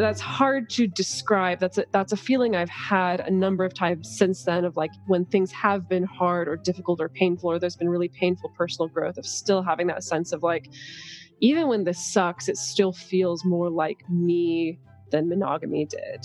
that's hard to describe. That's a, that's a feeling I've had a number of times since then of like when things have been hard or difficult or painful or there's been really painful personal growth of still having that sense of like even when this sucks, it still feels more like me than monogamy did.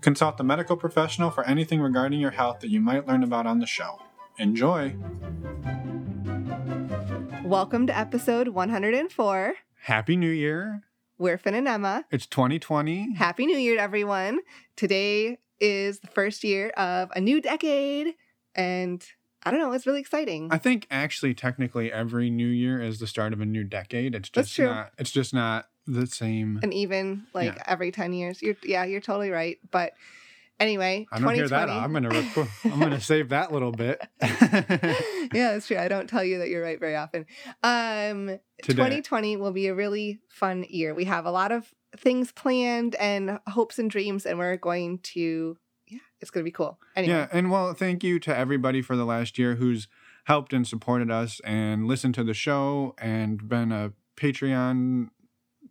Consult a medical professional for anything regarding your health that you might learn about on the show. Enjoy! Welcome to episode 104. Happy New Year! We're Finn and Emma. It's 2020. Happy New Year, everyone. Today is the first year of a new decade, and I don't know, it's really exciting. I think actually, technically, every new year is the start of a new decade. It's just That's true. not. It's just not the same. and even like Yeah. every 10 years. You're yeah, you're totally right. But anyway, i don't hear that i'm gonna. Record, I'm gonna save that little bit. yeah, that's true. I don't tell you that you're right very often. Um, Today. 2020 will be a really fun year. We have a lot of things planned and hopes and dreams, and we're going to, yeah, it's going to be cool. Anyway, Yeah, and well, thank you to everybody for the last year who's helped and supported us and listened to the show and been a Patreon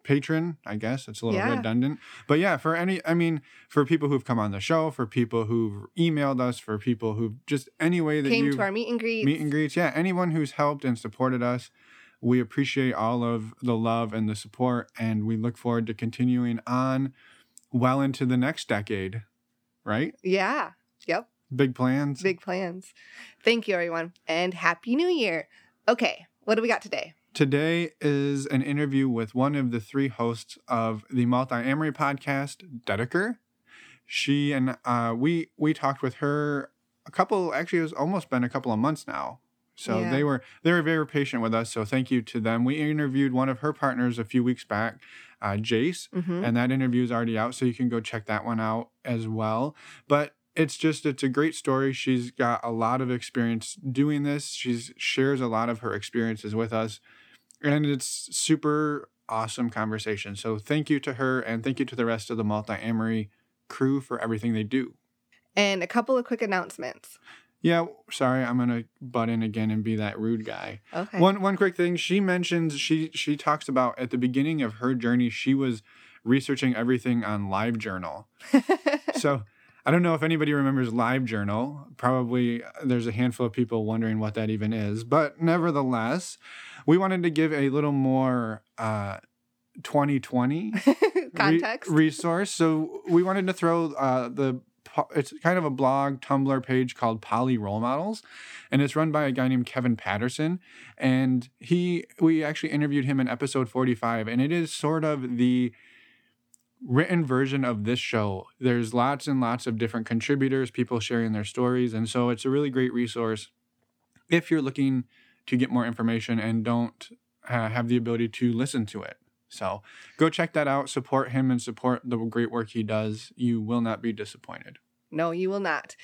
patron. I guess it's a little Yeah. redundant, but yeah, for any, I mean, for people who've come on the show, for people who've emailed us, for people who just any way that came you to our meet and greet. meet and greets, yeah, anyone who's helped and supported us. We appreciate all of the love and the support, and we look forward to continuing on well into the next decade. Right? Yeah. Yep. Big plans. Big plans. Thank you, everyone, and happy New Year. Okay, what do we got today? Today is an interview with one of the three hosts of the Multiamory podcast, Dedeker. She and uh, we we talked with her a couple. Actually, it's almost been a couple of months now. So Yeah. they were they were very patient with us. So thank you to them. We interviewed one of her partners a few weeks back, uh, Jace, Mm-hmm. and that interview is already out. So you can go check that one out as well. But it's just it's a great story. She's got a lot of experience doing this. she shares a lot of her experiences with us and it's super awesome conversation. So thank you to her and thank you to the rest of the Multiamory crew for everything they do. And a couple of quick announcements. Yeah, sorry, I'm gonna butt in again and be that rude guy. Okay. One one quick thing, she mentions she she talks about at the beginning of her journey, she was researching everything on LiveJournal. so I don't know if anybody remembers LiveJournal. Probably uh, there's a handful of people wondering what that even is, but nevertheless, we wanted to give a little more uh, 2020 re- Context. resource. So we wanted to throw uh, the it's kind of a blog Tumblr page called Poly Role Models, and it's run by a guy named Kevin Patterson. And he we actually interviewed him in episode 45, and it is sort of the written version of this show. There's lots and lots of different contributors, people sharing their stories, and so it's a really great resource if you're looking to get more information and don't uh, have the ability to listen to it. So go check that out, support him, and support the great work he does. You will not be disappointed. No, you will not.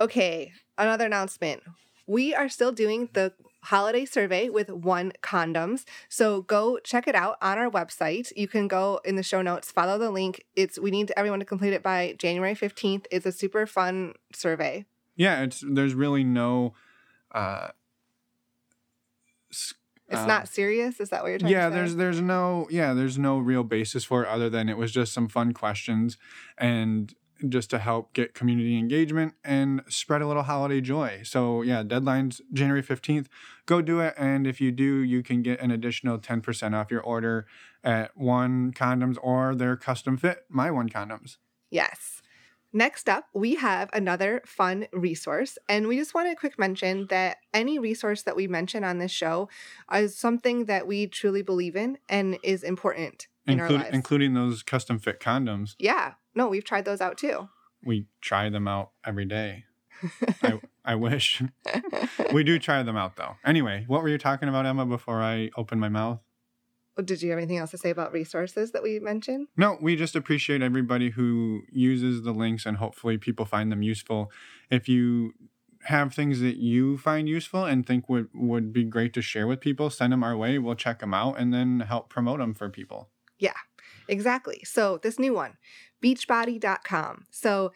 Okay, another announcement. We are still doing the holiday survey with one condoms. So go check it out on our website. You can go in the show notes, follow the link. It's we need everyone to complete it by January 15th. It's a super fun survey. Yeah, it's there's really no. Uh, It's uh, not serious. Is that what you're trying yeah to say? there's there's no yeah there's no real basis for it other than it was just some fun questions and just to help get community engagement and spread a little holiday joy so yeah deadlines january 15th go do it and if you do you can get an additional 10% off your order at one condoms or their custom fit my one condoms Yes. Next up, we have another fun resource. And we just want to quick mention that any resource that we mention on this show is something that we truly believe in and is important in our lives. including those custom fit condoms yeah. No, we've tried those out too. we try them out every day I, I wish we do try them out though anyway what were you talking about emma before i opened my mouth did you have anything else to say about resources that we mentioned? No, we just appreciate everybody who uses the links and hopefully people find them useful. If you have things that you find useful and think would, would be great to share with people, send them our way. We'll check them out and then help promote them for people. Yeah, exactly. So, this new one, beachbody.com. So,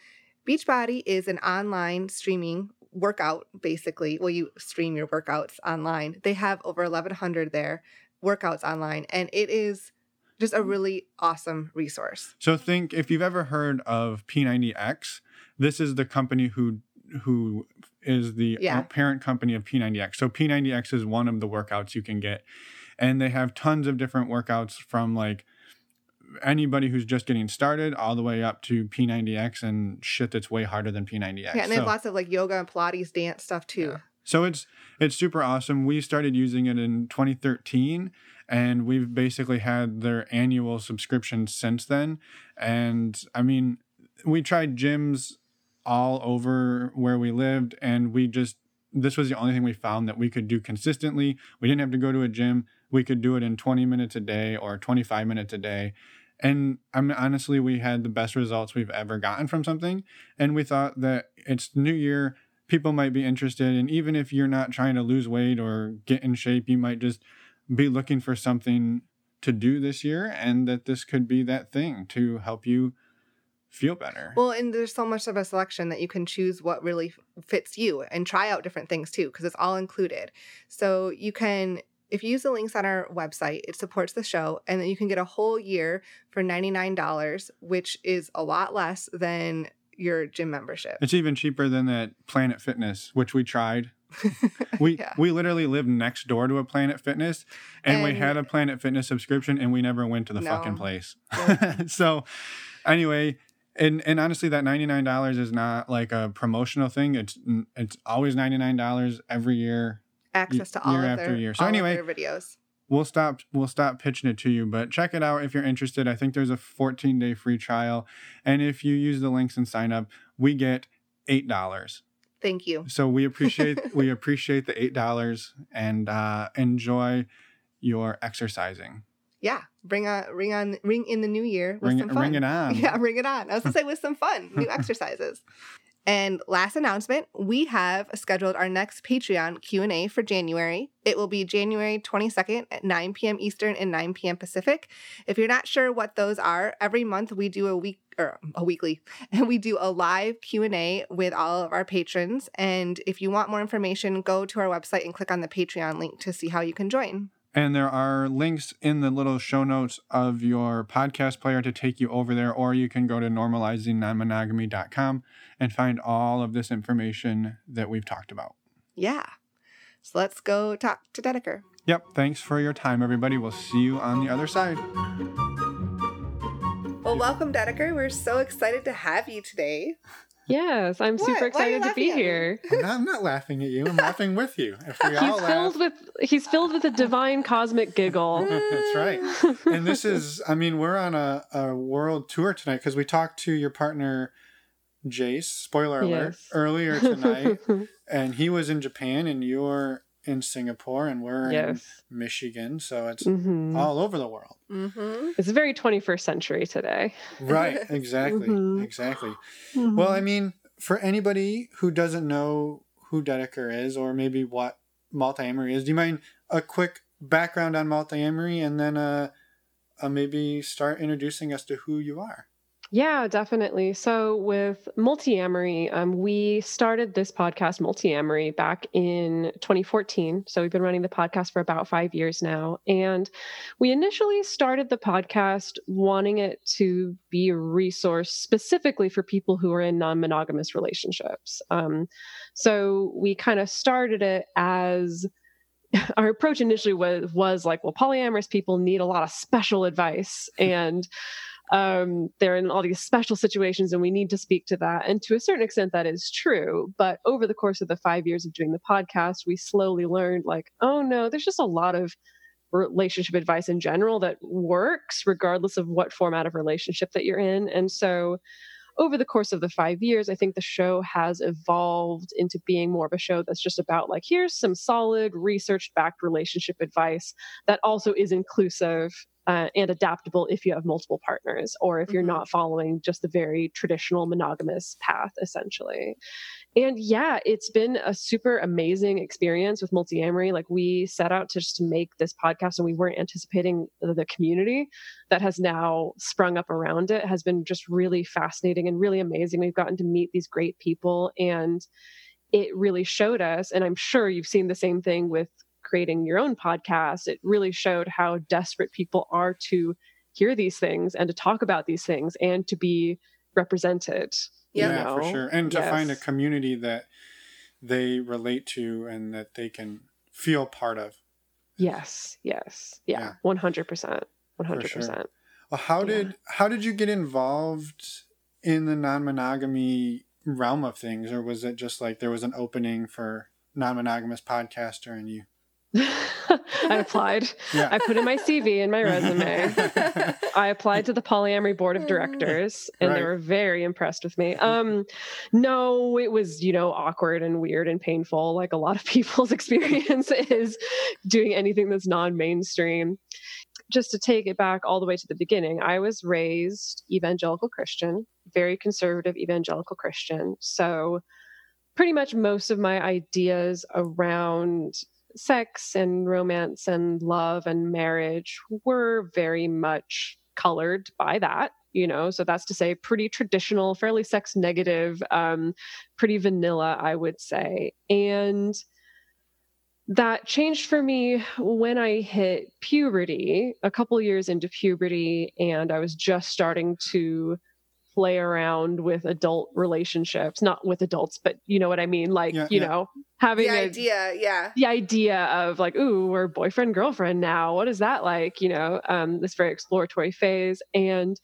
Beachbody is an online streaming workout, basically. Well, you stream your workouts online. They have over 1,100 there workouts online, and it is just a hmm. really awesome resource. So think if you've ever heard of P90X, this is the company who who is the Yeah. parent company of P90X. So P90X is one of the workouts you can get. And they have tons of different workouts from like anybody who's just getting started all the way up to P90X and shit that's way harder than P90X. Yeah, and they have So- lots of like yoga and Pilates dance stuff too. Yeah. So it's it's super awesome. We started using it in 2013 and we've basically had their annual subscription since then. And I mean, we tried gyms all over where we lived and we just this was the only thing we found that we could do consistently. We didn't have to go to a gym. We could do it in 20 minutes a day or 25 minutes a day. And I mean, honestly, we had the best results we've ever gotten from something. And we thought that it's New Year, people might be interested. And even if you're not trying to lose weight or get in shape, you might just be looking for something to do this year. And that this could be that thing to help you feel better. Well, and there's so much of a selection that you can choose what really fits you and try out different things too, because it's all included. So you can, if you use the links on our website, it supports the show, and then you can get a whole year for $99, which is a lot less than your gym membership. It's even cheaper than that Planet Fitness, which we tried. We Yeah. we literally lived next door to a Planet Fitness, and, we had a Planet Fitness subscription, and we never went to the fucking place. Yeah. so, anyway, and and honestly, that ninety nine dollars is not like a promotional thing. It's it's always ninety nine dollars every year. Access to all year of after their, year. So anyway, their videos. We'll stop we'll stop pitching it to you, but check it out if you're interested. I think there's a 14 day free trial, and if you use the links and sign up, we get eight dollars. Thank you. So we appreciate we appreciate the eight dollars and uh, enjoy your exercising. Yeah, bring on, ring on, ring in the new year with Ring some fun. ring it on. Yeah, ring it on. I was gonna say with some fun, new exercises. And last announcement, we have scheduled our next Patreon Q&A for January. It will be January 22nd at 9 p.m. Eastern and 9 p.m. Pacific. If you're not sure what those are, every month we do a week or a weekly and we do a live Q&A with all of our patrons and if you want more information, go to our website and click on the Patreon link to see how you can join. And there are links in the little show notes of your podcast player to take you over there, or you can go to normalizingnonmonogamy.com and find all of this information that we've talked about. Yeah. So let's go talk to Dedeker. Yep. Thanks for your time, everybody. We'll see you on the other side. Well, welcome, Dedeker. We're so excited to have you today. Yes, I'm What? super Why are you excited to be laughing at me? here. I'm not laughing at you. I'm laughing with you. If we He's filled with he's filled with a divine cosmic giggle. That's right. and this is i mean we're on a, a world tour tonight because we talked to your partner jace spoiler alert Yes. earlier tonight and he was in japan and you're in singapore and we're in michigan so it's hmm all over the world Mm-hmm. It's very 21st century today. right exactly Mhm. exactly well i mean for anybody who doesn't know who dedeker is or maybe what multiamory is do you mind a quick background on multiamory and then uh, uh maybe start introducing us to who you are Yeah, definitely. So with Multiamory, um, we started this podcast, Multiamory, back in 2014. So we've been running the podcast for about five years now. And we initially started the podcast wanting it to be a resource specifically for people who are in non monogamous relationships. Um, so we kind of started it as our approach initially was, was like, well, polyamorous people need a lot of special advice. And um, they're in all these special situations and we need to speak to that. And to a certain extent, that is true. But over the course of the five years of doing the podcast, we slowly learned like, oh no, there's just a lot of relationship advice in general that works regardless of what format of relationship that you're in. And so over the course of the five years, I think the show has evolved into being more of a show that's just about like, here's some solid research backed relationship advice that also is inclusive uh, and adaptable if you have multiple partners or if you're mm-hmm. not following just the very traditional monogamous path, essentially. And yeah, it's been a super amazing experience with multiamory. Like we set out to just make this podcast and we weren't anticipating the community that has now sprung up around it has been just really fascinating and really amazing. We've gotten to meet these great people and it really showed us, and I'm sure you've seen the same thing with creating your own podcast, it really showed how desperate people are to hear these things and to talk about these things and to be represented. Yeah, know? for sure. And to yes. find a community that they relate to and that they can feel part of. Yes, yes. Yeah, yeah. 100%. 100%. Sure. Well, how yeah. did how did you get involved in the non-monogamy realm of things or was it just like there was an opening for non-monogamous podcaster and you I applied. Yeah. I put in my CV and my resume. I applied to the polyamory board of directors and right. they were very impressed with me. Um no, it was, you know, awkward and weird and painful like a lot of people's experience is doing anything that's non-mainstream. Just to take it back all the way to the beginning, I was raised evangelical Christian, very conservative evangelical Christian. So pretty much most of my ideas around sex and romance and love and marriage were very much colored by that you know? So that's to say pretty traditional fairly sex negative um, pretty vanilla i would say. And that changed for me when i hit puberty a couple years into puberty and i was just starting to play around with adult relationships not with adults but you know what i mean? Like yeah, you yeah. know having the a, idea yeah. the idea of like ooh we're boyfriend girlfriend now. What is that like? You know um, this very exploratory phase. And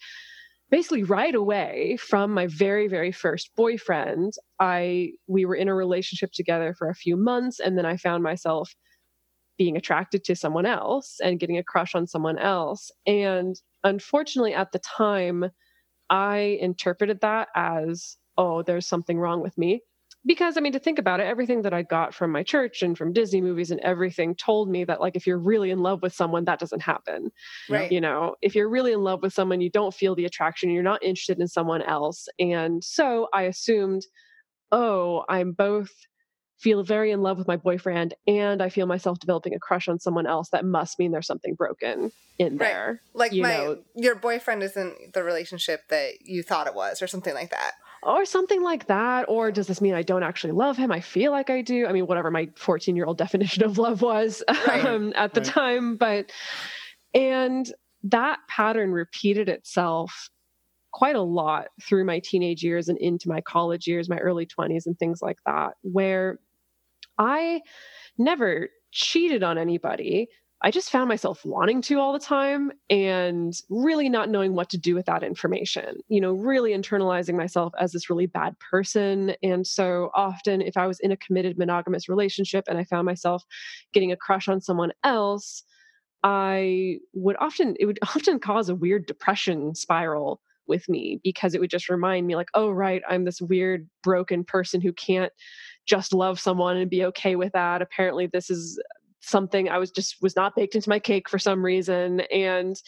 basically right away from my very very first boyfriend i we were in a relationship together for a few months and then i found myself being attracted to someone else and getting a crush on someone else. And unfortunately at the time I interpreted that as, oh, there's something wrong with me. Because I mean, to think about it, everything that I got from my church and from Disney movies and everything told me that, like, if you're really in love with someone, that doesn't happen. Right. You know, if you're really in love with someone, you don't feel the attraction, you're not interested in someone else. And so I assumed, oh, I'm both feel very in love with my boyfriend and I feel myself developing a crush on someone else, that must mean there's something broken in right. there. Like you my know. your boyfriend isn't the relationship that you thought it was or something like that. Or something like that. Or does this mean I don't actually love him? I feel like I do. I mean, whatever my 14 year old definition of love was right. um, at the right. time. But, and that pattern repeated itself quite a lot through my teenage years and into my college years, my early 20s, and things like that, where I never cheated on anybody. I just found myself wanting to all the time and really not knowing what to do with that information, you know, really internalizing myself as this really bad person. And so often, if I was in a committed monogamous relationship and I found myself getting a crush on someone else, I would often, it would often cause a weird depression spiral with me because it would just remind me, like, oh, right, I'm this weird, broken person who can't just love someone and be okay with that. Apparently, this is something I was just was not baked into my cake for some reason. And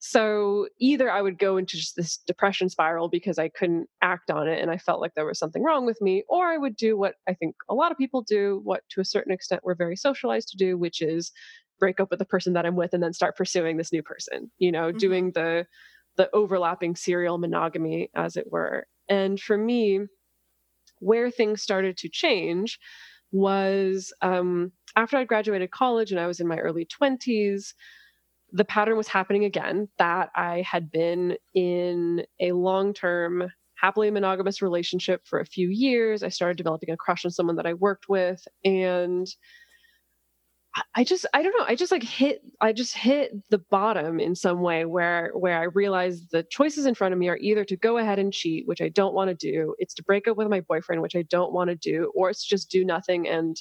so either I would go into just this depression spiral because I couldn't act on it and I felt like there was something wrong with me, or I would do what I think a lot of people do, what to a certain extent we're very socialized to do, which is break up with the person that I'm with and then start pursuing this new person, you know, mm-hmm. doing the the overlapping serial monogamy as it were. And for me, where things started to change was um, after I graduated college and I was in my early 20s, the pattern was happening again that I had been in a long term, happily monogamous relationship for a few years. I started developing a crush on someone that I worked with. And I just I don't know I just like hit I just hit the bottom in some way where where I realized the choices in front of me are either to go ahead and cheat which I don't want to do it's to break up with my boyfriend which I don't want to do or it's just do nothing and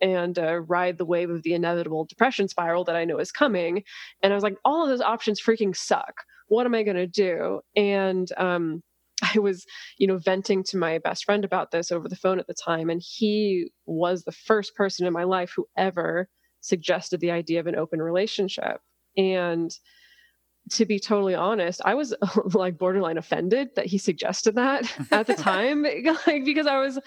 and uh, ride the wave of the inevitable depression spiral that I know is coming. And I was like all of those options freaking suck. What am I going to do? And um I was, you know, venting to my best friend about this over the phone at the time. And he was the first person in my life who ever suggested the idea of an open relationship. And to be totally honest, I was like borderline offended that he suggested that at the time, like because I was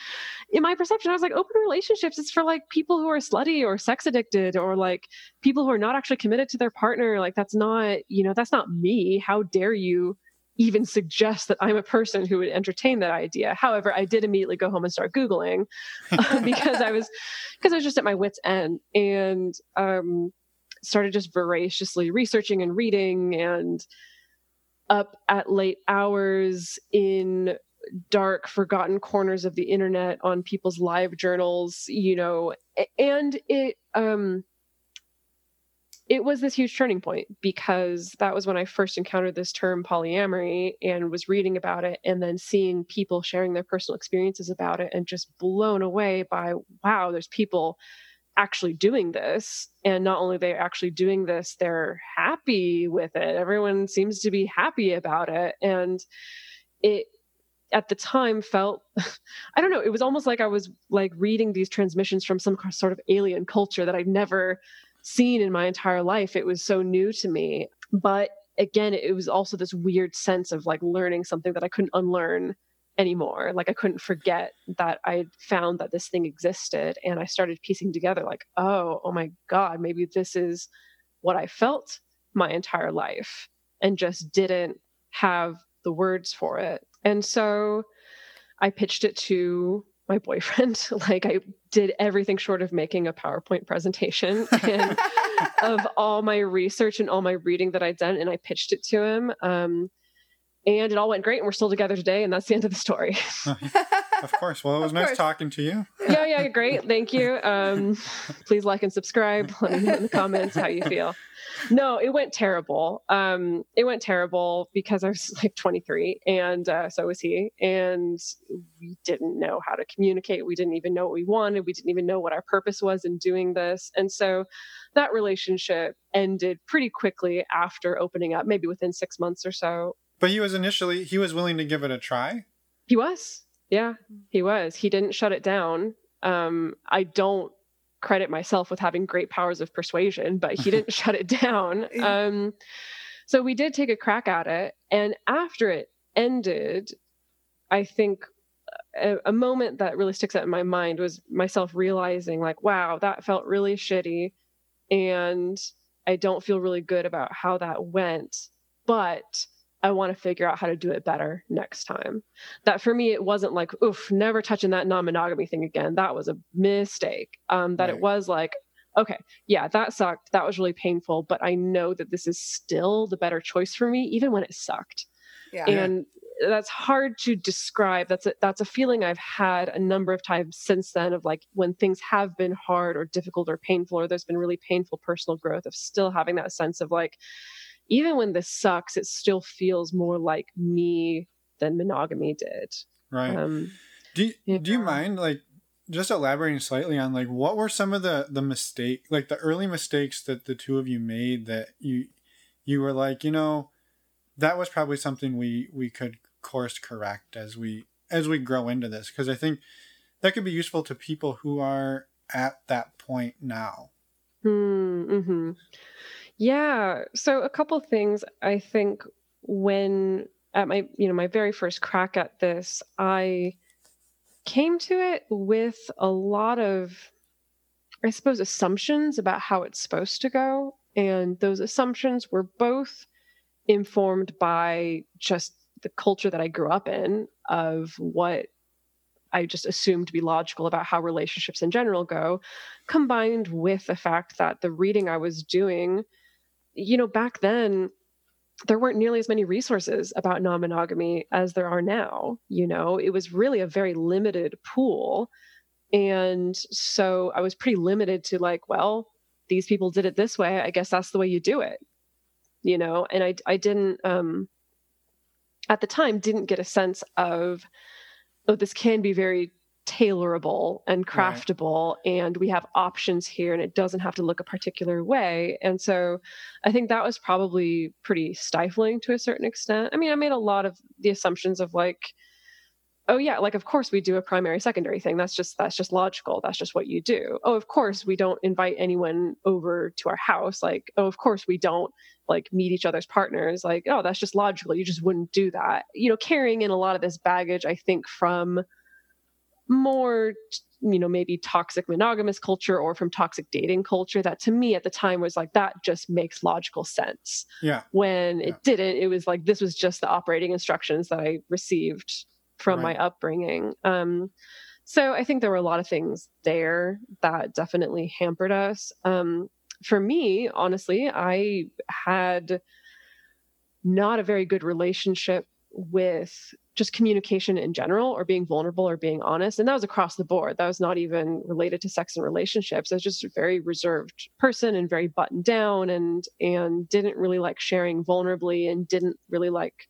in my perception, I was like, open relationships is for like people who are slutty or sex addicted or like people who are not actually committed to their partner. Like that's not, you know, that's not me. How dare you even suggest that I'm a person who would entertain that idea. However, I did immediately go home and start Googling uh, because I was because I was just at my wits' end and um, started just voraciously researching and reading and up at late hours in dark forgotten corners of the internet on people's live journals you know and it um it was this huge turning point because that was when I first encountered this term polyamory and was reading about it and then seeing people sharing their personal experiences about it and just blown away by wow, there's people actually doing this. And not only they're actually doing this they're happy with it. Everyone seems to be happy about it. And it at the time felt i don't know it was almost like i was like reading these transmissions from some sort of alien culture that i'd never seen in my entire life. It was so new to me. But again, it was also this weird sense of like learning something that I couldn't unlearn anymore. Like I couldn't forget that I found that this thing existed. And I started piecing together, like, oh, oh my God, maybe this is what I felt my entire life and just didn't have the words for it. And so I pitched it to my boyfriend. like I did everything short of making a PowerPoint presentation and of all my research and all my reading that I'd done, and I pitched it to him. Um, and it all went great, and we're still together today, and that's the end of the story. of course. Well, it was nice course. talking to you. Yeah, yeah, great. Thank you. Um, please like and subscribe. Let me know in the comments how you feel no, it went terrible. Um, it went terrible because I was like 23, and uh, so was he, and we didn't know how to communicate. We didn't even know what we wanted. We didn't even know what our purpose was in doing this, and so that relationship ended pretty quickly after opening up, maybe within six months or so. But he was initially he was willing to give it a try. He was, yeah, he was. He didn't shut it down. Um, I don't credit myself with having great powers of persuasion, but he didn't shut it down. Um, so we did take a crack at it. And after it ended, I think a, a, moment that really sticks out in my mind was myself realizing, like, wow, that felt really shitty. And I don't feel really good about how that went. But I want to figure out how to do it better next time. That for me, it wasn't like, oof, never touching that non monogamy thing again. That was a mistake. Um, that right. it was like, okay, yeah, that sucked. That was really painful, but I know that this is still the better choice for me, even when it sucked. Yeah. And that's hard to describe. That's a, that's a feeling I've had a number of times since then of like when things have been hard or difficult or painful, or there's been really painful personal growth of still having that sense of like, even when this sucks, it still feels more like me than monogamy did. Right. Um, do you, do you mind like just elaborating slightly on like what were some of the the mistake like the early mistakes that the two of you made that you you were like you know that was probably something we we could course correct as we as we grow into this because I think that could be useful to people who are at that point now. Hmm, mm-hmm. Yeah. So a couple things I think when at my you know my very first crack at this, I came to it with a lot of I suppose assumptions about how it's supposed to go. And those assumptions were both informed by just the culture that I grew up in of what I just assumed to be logical about how relationships in general go, combined with the fact that the reading I was doing you know, back then, there weren't nearly as many resources about non monogamy as there are now. You know, it was really a very limited pool. And so I was pretty limited to like, well, these people did it this way. I guess that's the way you do it. You know, and I, I didn't, um, at the time, didn't get a sense of, oh, this can be very tailorable and craftable right. and we have options here and it doesn't have to look a particular way. And so i think that was probably pretty stifling to a certain extent. I mean i made a lot of the assumptions of like oh yeah like of course we do a primary secondary thing. That's just that's just logical. That's just what you do. Oh of course we don't invite anyone over to our house. Like oh of course we don't like meet each other's partners. Like oh that's just logical. You just wouldn't do that. You know carrying in a lot of this baggage i think from more you know maybe toxic monogamous culture or from toxic dating culture that to me at the time was like that just makes logical sense. Yeah. When it didn't it was like this was just the operating instructions that i received from right. my upbringing. Um so i think there were a lot of things there that definitely hampered us. Um for me honestly i had not a very good relationship with just communication in general or being vulnerable or being honest. And that was across the board. That was not even related to sex and relationships. I was just a very reserved person and very buttoned down and and didn't really like sharing vulnerably and didn't really like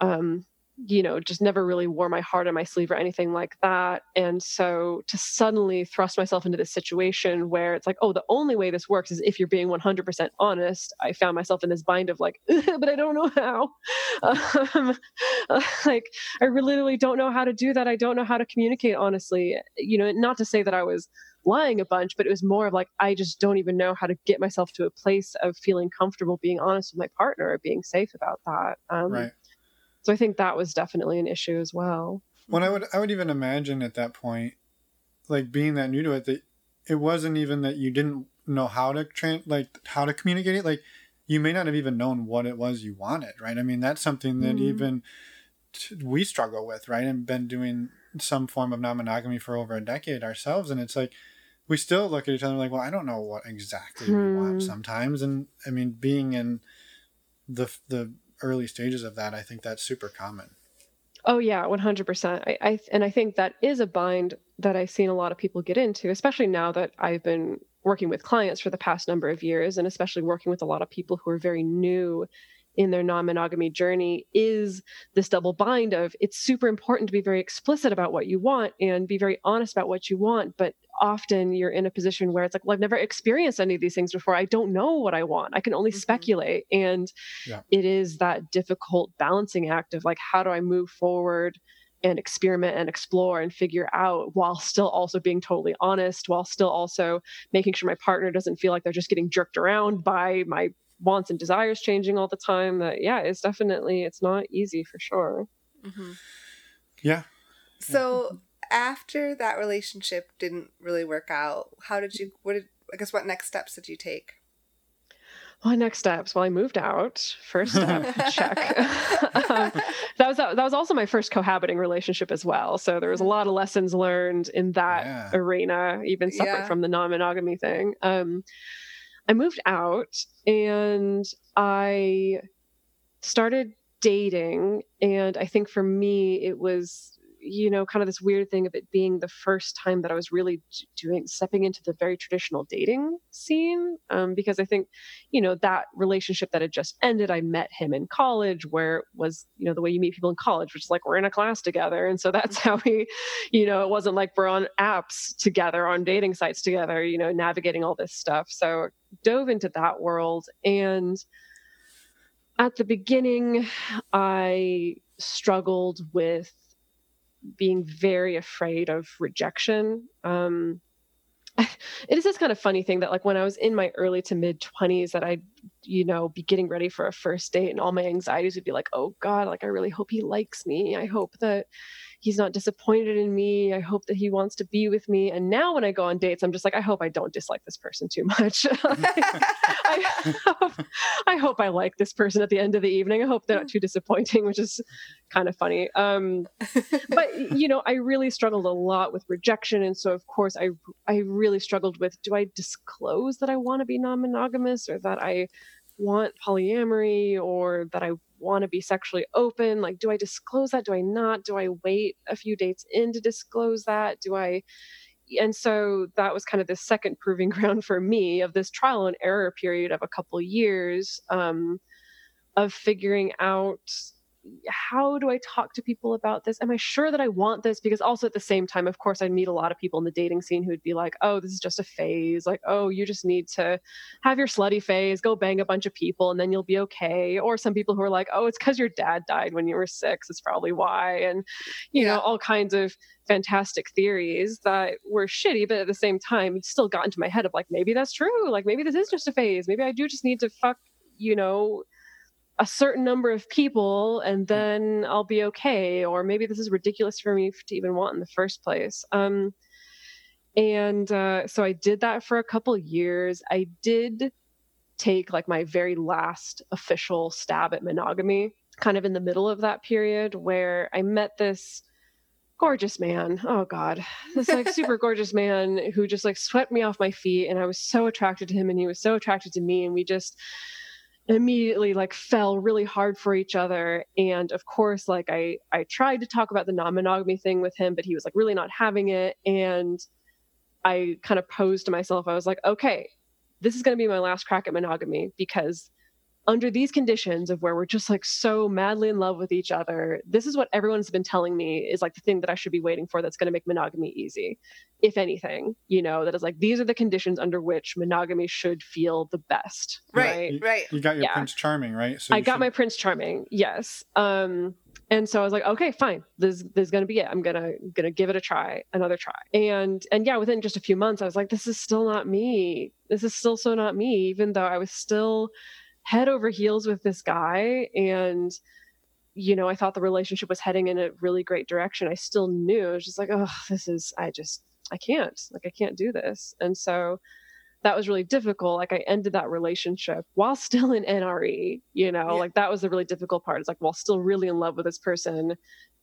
um you know, just never really wore my heart on my sleeve or anything like that. And so to suddenly thrust myself into this situation where it's like, oh, the only way this works is if you're being 100% honest, I found myself in this bind of like, but I don't know how. Um, like, I really don't know how to do that. I don't know how to communicate honestly. You know, not to say that I was lying a bunch, but it was more of like, I just don't even know how to get myself to a place of feeling comfortable being honest with my partner or being safe about that. Um, right so I think that was definitely an issue as well. Well, I would I would even imagine at that point, like being that new to it, that it wasn't even that you didn't know how to train, like how to communicate it. Like you may not have even known what it was you wanted, right? I mean, that's something that mm-hmm. even t- we struggle with, right? And been doing some form of non-monogamy for over a decade ourselves, and it's like we still look at each other like, well, I don't know what exactly we want hmm. sometimes, and I mean, being in the the early stages of that, I think that's super common. Oh yeah, one hundred percent. I, and I think that is a bind that I've seen a lot of people get into, especially now that I've been working with clients for the past number of years, and especially working with a lot of people who are very new in their non-monogamy journey is this double bind of it's super important to be very explicit about what you want and be very honest about what you want but often you're in a position where it's like well i've never experienced any of these things before i don't know what i want i can only mm-hmm. speculate and yeah. it is that difficult balancing act of like how do i move forward and experiment and explore and figure out while still also being totally honest while still also making sure my partner doesn't feel like they're just getting jerked around by my wants and desires changing all the time that yeah it's definitely it's not easy for sure mm-hmm. yeah so after that relationship didn't really work out how did you what did i guess what next steps did you take well, next steps. Well, I moved out. First step, check. um, that was that was also my first cohabiting relationship as well. So there was a lot of lessons learned in that yeah. arena, even separate yeah. from the non-monogamy thing. Um, I moved out and I started dating. And I think for me, it was, you know, kind of this weird thing of it being the first time that I was really doing, stepping into the very traditional dating scene. Um, because I think, you know, that relationship that had just ended, I met him in college where it was, you know, the way you meet people in college, which is like we're in a class together. And so that's how we, you know, it wasn't like we're on apps together, on dating sites together, you know, navigating all this stuff. So dove into that world. And at the beginning, I struggled with being very afraid of rejection. Um, it is this kind of funny thing that like when I was in my early to mid 20s that I'd, you know, be getting ready for a first date and all my anxieties would be like, oh God, like I really hope he likes me. I hope that, he's not disappointed in me. I hope that he wants to be with me. And now when I go on dates, I'm just like, I hope I don't dislike this person too much. I, hope, I hope I like this person at the end of the evening. I hope they're not too disappointing, which is kind of funny. Um, but you know, I really struggled a lot with rejection, and so of course, I I really struggled with: do I disclose that I want to be non-monogamous, or that I want polyamory, or that I want to be sexually open like do i disclose that? Do i not? Do i wait a few dates in to disclose that? Do i and so that was kind of the second proving ground for me of this trial and error period of a couple years um, of figuring out how do I talk to people about this? Am I sure that I want this? Because also at the same time, of course, I'd meet a lot of people in the dating scene who'd be like, oh, this is just a phase. Like, oh, you just need to have your slutty phase, go bang a bunch of people, and then you'll be okay. Or some people who are like, oh, it's because your dad died when you were six. It's probably why. And, you yeah. know, all kinds of fantastic theories that were shitty, but at the same time, it still got into my head of like, maybe that's true. Like, maybe this is just a phase. Maybe I do just need to fuck, you know, a certain number of people and hmm. then I'll be okay. Or maybe this is ridiculous for me to even want in the first place. Um, and uh, so I did that for a couple years. I did take like my very last official stab at monogamy kind of in the middle of that period where I met this gorgeous man. Oh God, this like super gorgeous man who just like swept me off my feet, and I was so attracted to him, and he was so attracted to me, and we just immediately like fell really hard for each other. And of course like i i tried to talk about the non-monogamy thing with him but he was like really not having it. And i kind of posed to myself i was like okay this is going to be my last crack at monogamy because under these conditions of where we're just like so madly in love with each other, this is what everyone's been telling me is like the thing that I should be waiting for that's going to make monogamy easy. If anything, you know, that is like these are the conditions under which monogamy should feel the best. Right, right. You, right. you got your yeah. Prince Charming, right? So I got should... my Prince Charming, yes. Um, and so I was like, okay, fine. This, this is gonna be it. I'm gonna gonna give it a try, another try. And and yeah, within just a few months, I was like, this is still not me. This is still so not me. Even though I was still head over heels with this guy and you know i thought the relationship was heading in a really great direction. I still knew. It was just like oh this is i just i can't. Like i can't do this. And so that was really difficult. Like i ended that relationship while still in nre you know yeah. like that was the really difficult part. It's like while still really in love with this person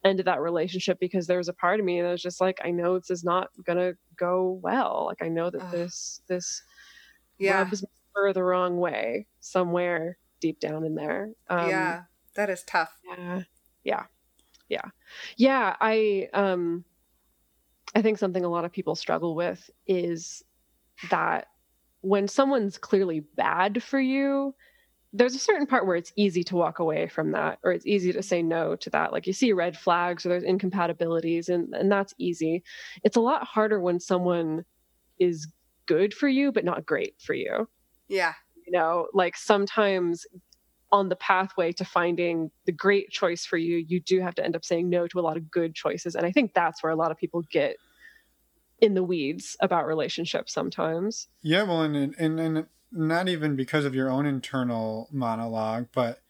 ended that relationship because there was a part of me that was just like i know this is not gonna go well. Like i know that Ugh. this this yeah. The wrong way somewhere deep down in there. Um, yeah, that is tough. Yeah, yeah, yeah, yeah. I um, I think something a lot of people struggle with is that when someone's clearly bad for you, there's a certain part where it's easy to walk away from that or it's easy to say no to that like you see red flags or there's incompatibilities and and that's easy it's a lot harder when someone is good for you but not great for you yeah. You know, like sometimes on the pathway to finding the great choice for you, you do have to end up saying no to a lot of good choices. And I think that's where a lot of people get in the weeds about relationships sometimes. Yeah, well, and and and not even because of your own internal monologue, but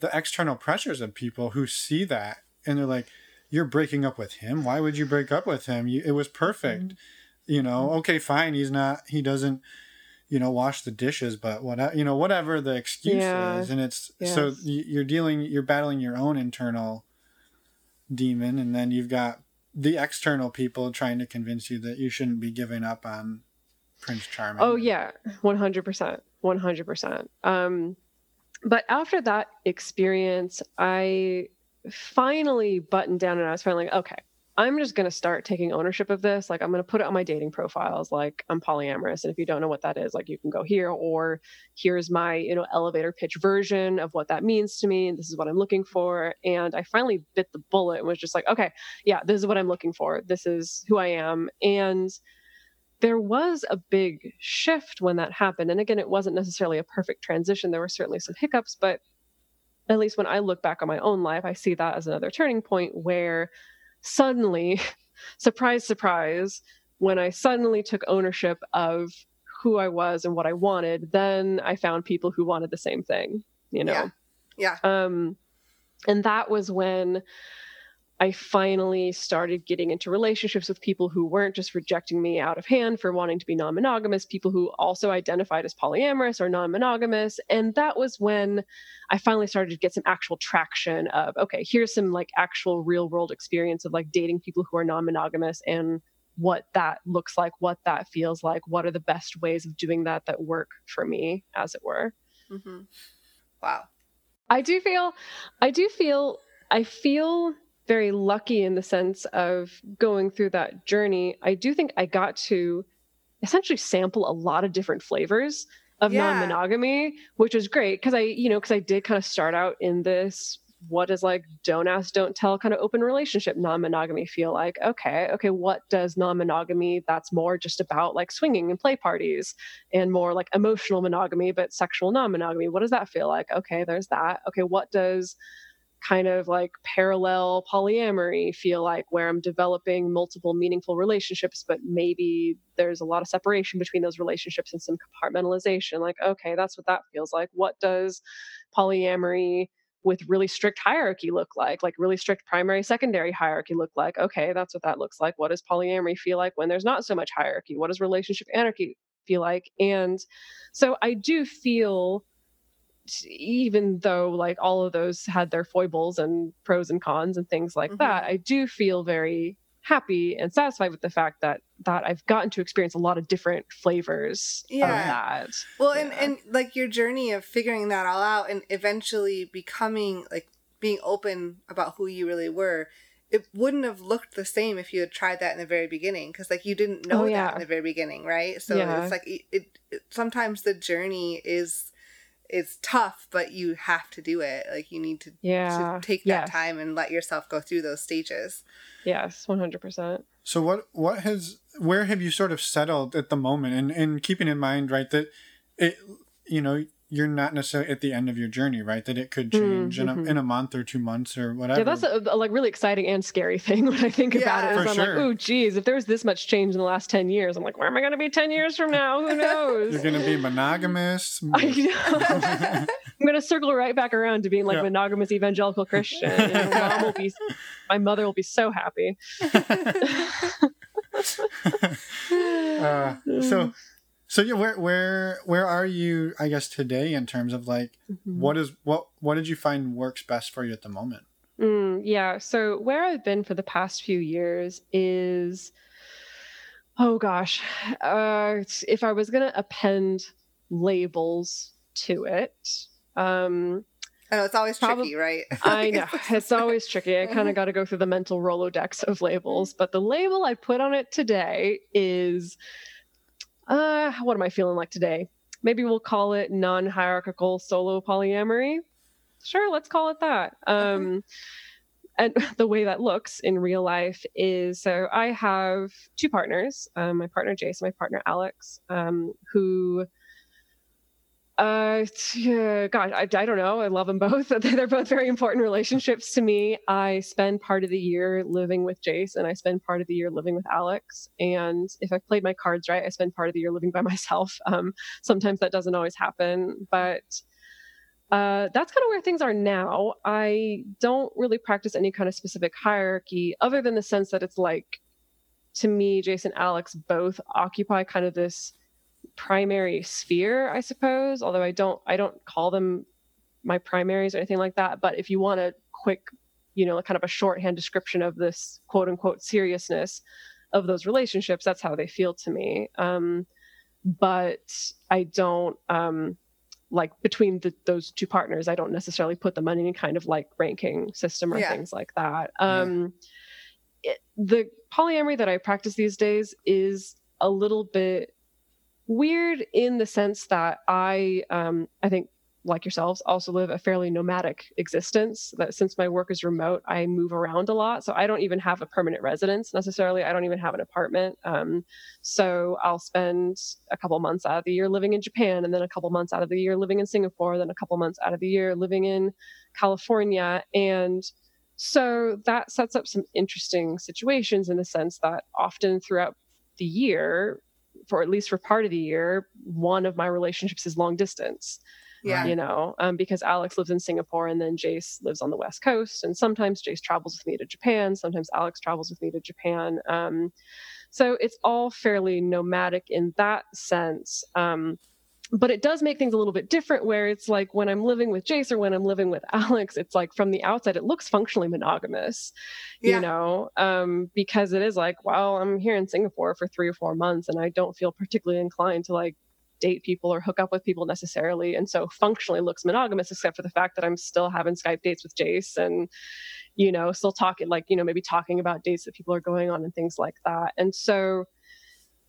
the external pressures of people who see that and they're like, "You're breaking up with him. Why would you break up with him? You, it was perfect." Mm-hmm. You know, okay, fine. He's not. He doesn't you know wash the dishes but whatever you know whatever the excuse yeah. is and it's yes. so you're dealing you're battling your own internal demon and then you've got the external people trying to convince you that you shouldn't be giving up on prince charming oh yeah 100% 100% um but after that experience i finally buttoned down and i was finally like okay I'm just going to start taking ownership of this. Like, I'm going to put it on my dating profiles. Like, I'm polyamorous. And if you don't know what that is, like, you can go here, or here's my, you know, elevator pitch version of what that means to me. This is what I'm looking for. And I finally bit the bullet and was just like, okay, yeah, this is what I'm looking for. This is who I am. And there was a big shift when that happened. And again, it wasn't necessarily a perfect transition. There were certainly some hiccups, but at least when I look back on my own life, I see that as another turning point where suddenly, surprise, surprise, when I suddenly took ownership of who I was and what I wanted, then I found people who wanted the same thing, you know? Yeah. yeah. Um, and that was when I finally started getting into relationships with people who weren't just rejecting me out of hand for wanting to be non monogamous, people who also identified as polyamorous or non monogamous. And that was when I finally started to get some actual traction of, okay, here's some like actual real world experience of like dating people who are non monogamous and what that looks like, what that feels like, what are the best ways of doing that that work for me, as it were. Mm-hmm. Wow. I do feel, I do feel, I feel very lucky in the sense of going through that journey. I do think I got to essentially sample a lot of different flavors of yeah. non-monogamy, which was great because I, you know, because I did kind of start out in this what is like don't ask, don't tell kind of open relationship non monogamy feel like? Okay, okay, what does non monogamy that's more just about like swinging and play parties and more like emotional monogamy, but sexual non monogamy? What does that feel like? Okay, there's that. Okay, what does kind of like parallel polyamory feel like where I'm developing multiple meaningful relationships, but maybe there's a lot of separation between those relationships and some compartmentalization. Like, okay, that's what that feels like. What does polyamory with really strict hierarchy look like? Like, really strict primary secondary hierarchy look like? Okay, that's what that looks like. What does polyamory feel like when there's not so much hierarchy? What does relationship anarchy feel like? And so I do feel even though like all of those had their foibles and pros and cons and things like mm-hmm. that i do feel very happy and satisfied with the fact that that i've gotten to experience a lot of different flavors yeah. of that well yeah. and and like your journey of figuring that all out and eventually becoming like being open about who you really were it wouldn't have looked the same if you had tried that in the very beginning because like you didn't know oh, yeah. that in the very beginning right so it's like it, it, it sometimes the journey is it's tough, but you have to do it. Like you need to, yeah. to take that yes. time and let yourself go through those stages. Yes, one hundred percent. So what what has where have you sort of settled at the moment, and and keeping in mind right that it you know you're not necessarily at the end of your journey, right? That it could change mm-hmm. in, a, mm-hmm. in a month or two months or whatever. Yeah, that's a, a like really exciting and scary thing when I think yeah, about it. Is I'm sure. like, oh, geez, if there's this much change in the last 10 years, I'm like, where am I going to be 10 years from now? Who knows? you're going to be monogamous. I'm going to circle right back around to being like yeah. monogamous evangelical Christian. You know, mom will be, my mother will be so happy. uh, so so yeah, where where where are you? I guess today in terms of like mm-hmm. what is what what did you find works best for you at the moment? Mm, yeah. So where I've been for the past few years is, oh gosh, uh, if I was gonna append labels to it, um, I know it's always tricky, right? I know it's always tricky. I kind of got to go through the mental rolodex of labels, but the label I put on it today is uh, what am I feeling like today? Maybe we'll call it non hierarchical solo polyamory. Sure, let's call it that. Um, and the way that looks in real life is so I have two partners, um, my partner Jason, my partner Alex, um, who uh, gosh, I, I don't know. I love them both. They're both very important relationships to me. I spend part of the year living with Jace, and I spend part of the year living with Alex. And if I've played my cards right, I spend part of the year living by myself. Um, sometimes that doesn't always happen, but uh, that's kind of where things are now. I don't really practice any kind of specific hierarchy, other than the sense that it's like, to me, Jason, Alex both occupy kind of this primary sphere, I suppose. Although I don't I don't call them my primaries or anything like that. But if you want a quick, you know, kind of a shorthand description of this quote unquote seriousness of those relationships, that's how they feel to me. Um, but I don't um, like between the, those two partners, I don't necessarily put them on any kind of like ranking system or yeah. things like that. Um, yeah. it, the polyamory that I practice these days is a little bit weird in the sense that I um, I think like yourselves also live a fairly nomadic existence that since my work is remote i move around a lot. So i don't even have a permanent residence necessarily. I don't even have an apartment. Um, so i'll spend a couple months out of the year living in japan and then a couple months out of the year living in singapore then a couple months out of the year living in california. And so that sets up some interesting situations in the sense that often throughout the year for at least for part of the year, one of my relationships is long distance. Yeah. You know, um, because Alex lives in Singapore and then Jace lives on the West Coast. And sometimes Jace travels with me to Japan. Sometimes Alex travels with me to Japan. Um, so it's all fairly nomadic in that sense. Um, but it does make things a little bit different where it's like when i'm living with jace or when i'm living with alex it's like from the outside it looks functionally monogamous yeah. you know um, because it is like well i'm here in singapore for three or four months and i don't feel particularly inclined to like date people or hook up with people necessarily and so functionally looks monogamous except for the fact that i'm still having skype dates with jace and you know still talking like you know maybe talking about dates that people are going on and things like that and so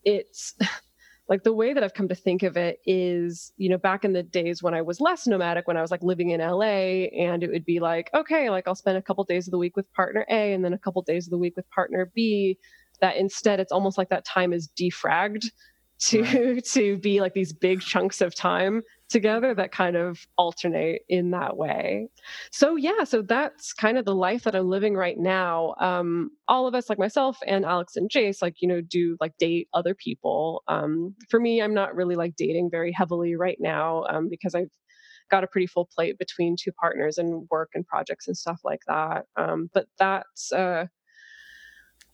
it's like the way that I've come to think of it is, you know, back in the days when I was less nomadic, when I was like living in LA, and it would be like, okay, like I'll spend a couple days of the week with partner A and then a couple days of the week with partner B. That instead, it's almost like that time is defragged to right. to be like these big chunks of time together that kind of alternate in that way. So yeah, so that's kind of the life that I'm living right now. Um, all of us, like myself and Alex and Jace, like you know, do like date other people. Um, for me, I'm not really like dating very heavily right now um, because I've got a pretty full plate between two partners and work and projects and stuff like that. Um, but that's uh,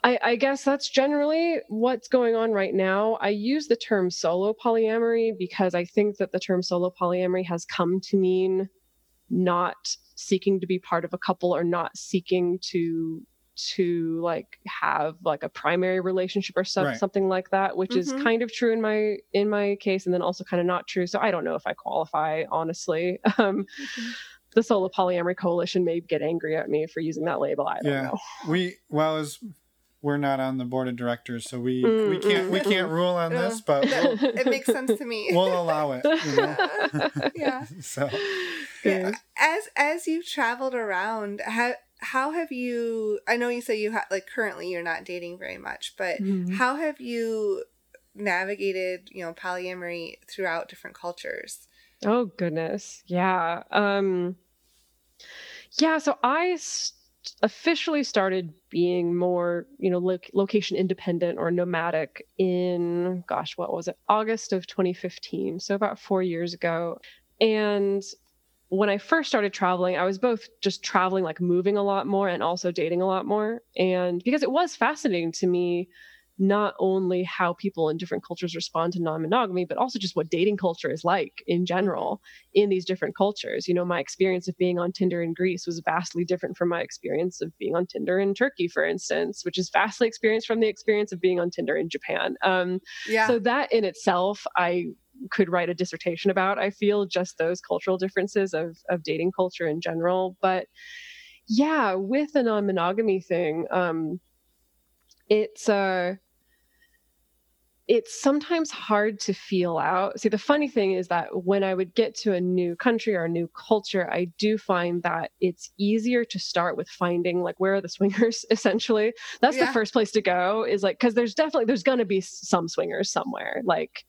I, I, guess that's generally what's going on right now. I use the term solo polyamory because I think that the term solo polyamory has come to mean not seeking to be part of a couple or not seeking to to like have like a primary relationship or some, right. something like that which mm-hmm. is kind of true in my in my case and then also kind of not true so i don't know if i qualify honestly um mm-hmm the solo polyamory coalition may get angry at me for using that label. I don't yeah. know. We well as we're not on the board of directors, so we mm, we can't mm, we can't mm. rule on this, but we'll, it makes sense to me. We'll allow it. You know? yeah. so yeah. as as you've traveled around, how how have you? I know you say you have like currently you're not dating very much, but mm-hmm. how have you navigated you know polyamory throughout different cultures? Oh goodness, yeah. Um, yeah. So I. St- officially started being more, you know, lo- location independent or nomadic in, gosh, what was it? August of 2015. So about four years ago. And when I first started traveling, I was both just traveling, like moving a lot more and also dating a lot more. And because it was fascinating to me not only how people in different cultures respond to non-monogamy but also just what dating culture is like in general in these different cultures. You know my experience of being on tinder in greece was vastly different from my experience of being on tinder in turkey for instance which is vastly experienced from the experience of being on tinder in japan. Um, yeah. so that in itself i could write a dissertation about i feel just those cultural differences of of dating culture in general. But yeah with the non-monogamy thing um it's uh it's sometimes hard to feel out. See, the funny thing is that when I would get to a new country or a new culture, I do find that it's easier to start with finding like where are the swingers essentially. That's yeah. the first place to go is like cuz there's definitely there's going to be some swingers somewhere. Like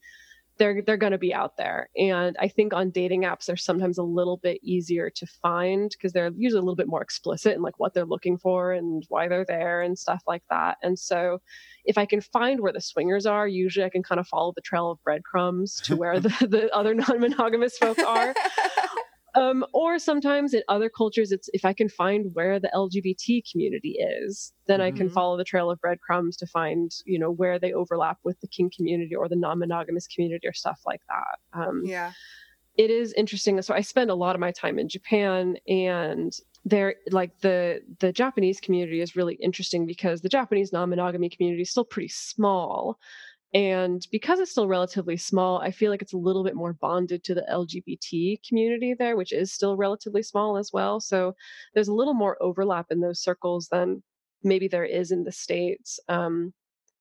they're they're going to be out there. And i think on dating apps they're sometimes a little bit easier to find because they're usually a little bit more explicit in like what they're looking for and why they're there and stuff like that. And so if i can find where the swingers are usually i can kind of follow the trail of breadcrumbs to where the, the other non-monogamous folk are um, or sometimes in other cultures, it's if I can find where the LGBT community is, then mm-hmm. I can mm-hmm. follow the trail of breadcrumbs to find, you know, where they overlap with the kink community or the non-monogamous community or stuff like that. Um, yeah, it is interesting. So I spend a lot of my time in Japan, and there, like the the Japanese community is really interesting because the Japanese non-monogamy community is still pretty small. And because it's still relatively small, I feel like it's a little bit more bonded to the LGBT community there, which is still relatively small as well. So there's a little more overlap in those circles than maybe there is in the States. Um,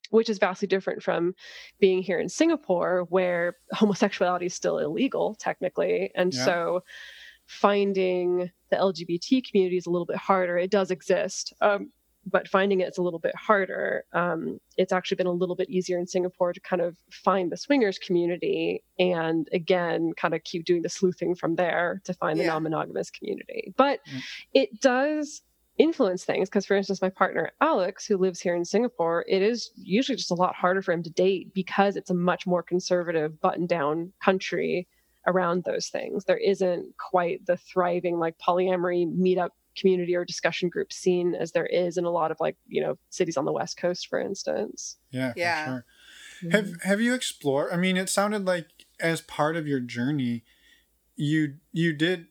which is vastly different from being here in Singapore, where homosexuality is still illegal, technically. And yeah. so finding the LGBT community is a little bit harder. It does exist. Um, but finding it's a little bit harder. Um, it's actually been a little bit easier in Singapore to kind of find the swingers community and again, kind of keep doing the sleuthing from there to find the yeah. non monogamous community. But mm. it does influence things because, for instance, my partner Alex, who lives here in Singapore, it is usually just a lot harder for him to date because it's a much more conservative, button down country around those things. There isn't quite the thriving like polyamory meetup community or discussion group scene as there is in a lot of like you know cities on the west coast for instance yeah yeah sure. mm-hmm. have have you explored i mean it sounded like as part of your journey you you did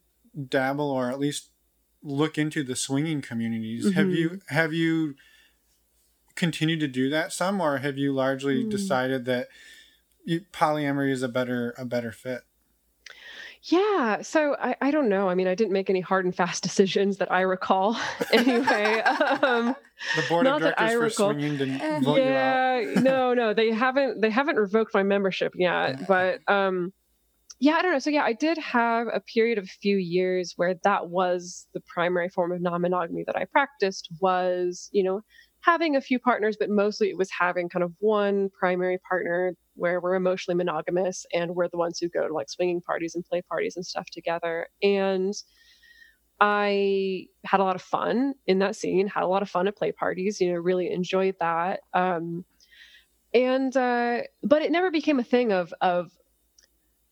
dabble or at least look into the swinging communities mm-hmm. have you have you continued to do that some or have you largely mm. decided that polyamory is a better a better fit Yeah, so I, I don't know. I mean, I didn't make any hard and fast decisions that I recall. anyway, um, The board of Not that directors I for recall. swinging didn't vote you out. yeah, no, no, they haven't. They haven't revoked my membership yet. But um, yeah, I don't know. So yeah, I did have a period of a few years where that was the primary form of non-monogamy that I practiced. Was you know having a few partners, but mostly it was having kind of one primary partner where we're emotionally monogamous and we're the ones who go to like swinging parties and play parties and stuff together. And I had a lot of fun in that scene, had a lot of fun at play parties, you know, really enjoyed that. Um, and uh, but it never became a thing of of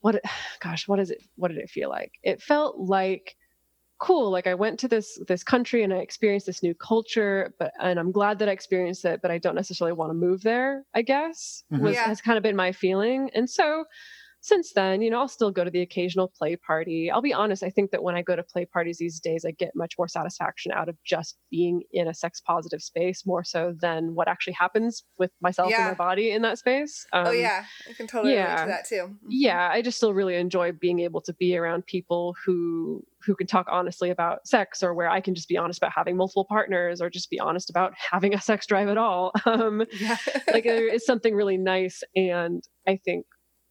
what gosh, what is it what did it feel like? It felt like cool like i went to this this country and i experienced this new culture but and i'm glad that i experienced it but i don't necessarily want to move there i guess Mhm. was Yeah. has kind of been my feeling and so since then you know i'll still go to the occasional play party i'll be honest i think that when i go to play parties these days i get much more satisfaction out of just being in a sex positive space more so than what actually happens with myself and my body in that space oh Um, yeah, I can totally relate yeah. to that too. yeah i just still really enjoy being able to be around people who who can talk honestly about sex or where i can just be honest about having multiple partners or just be honest about having a sex drive at all um yeah. like there is something really nice and i think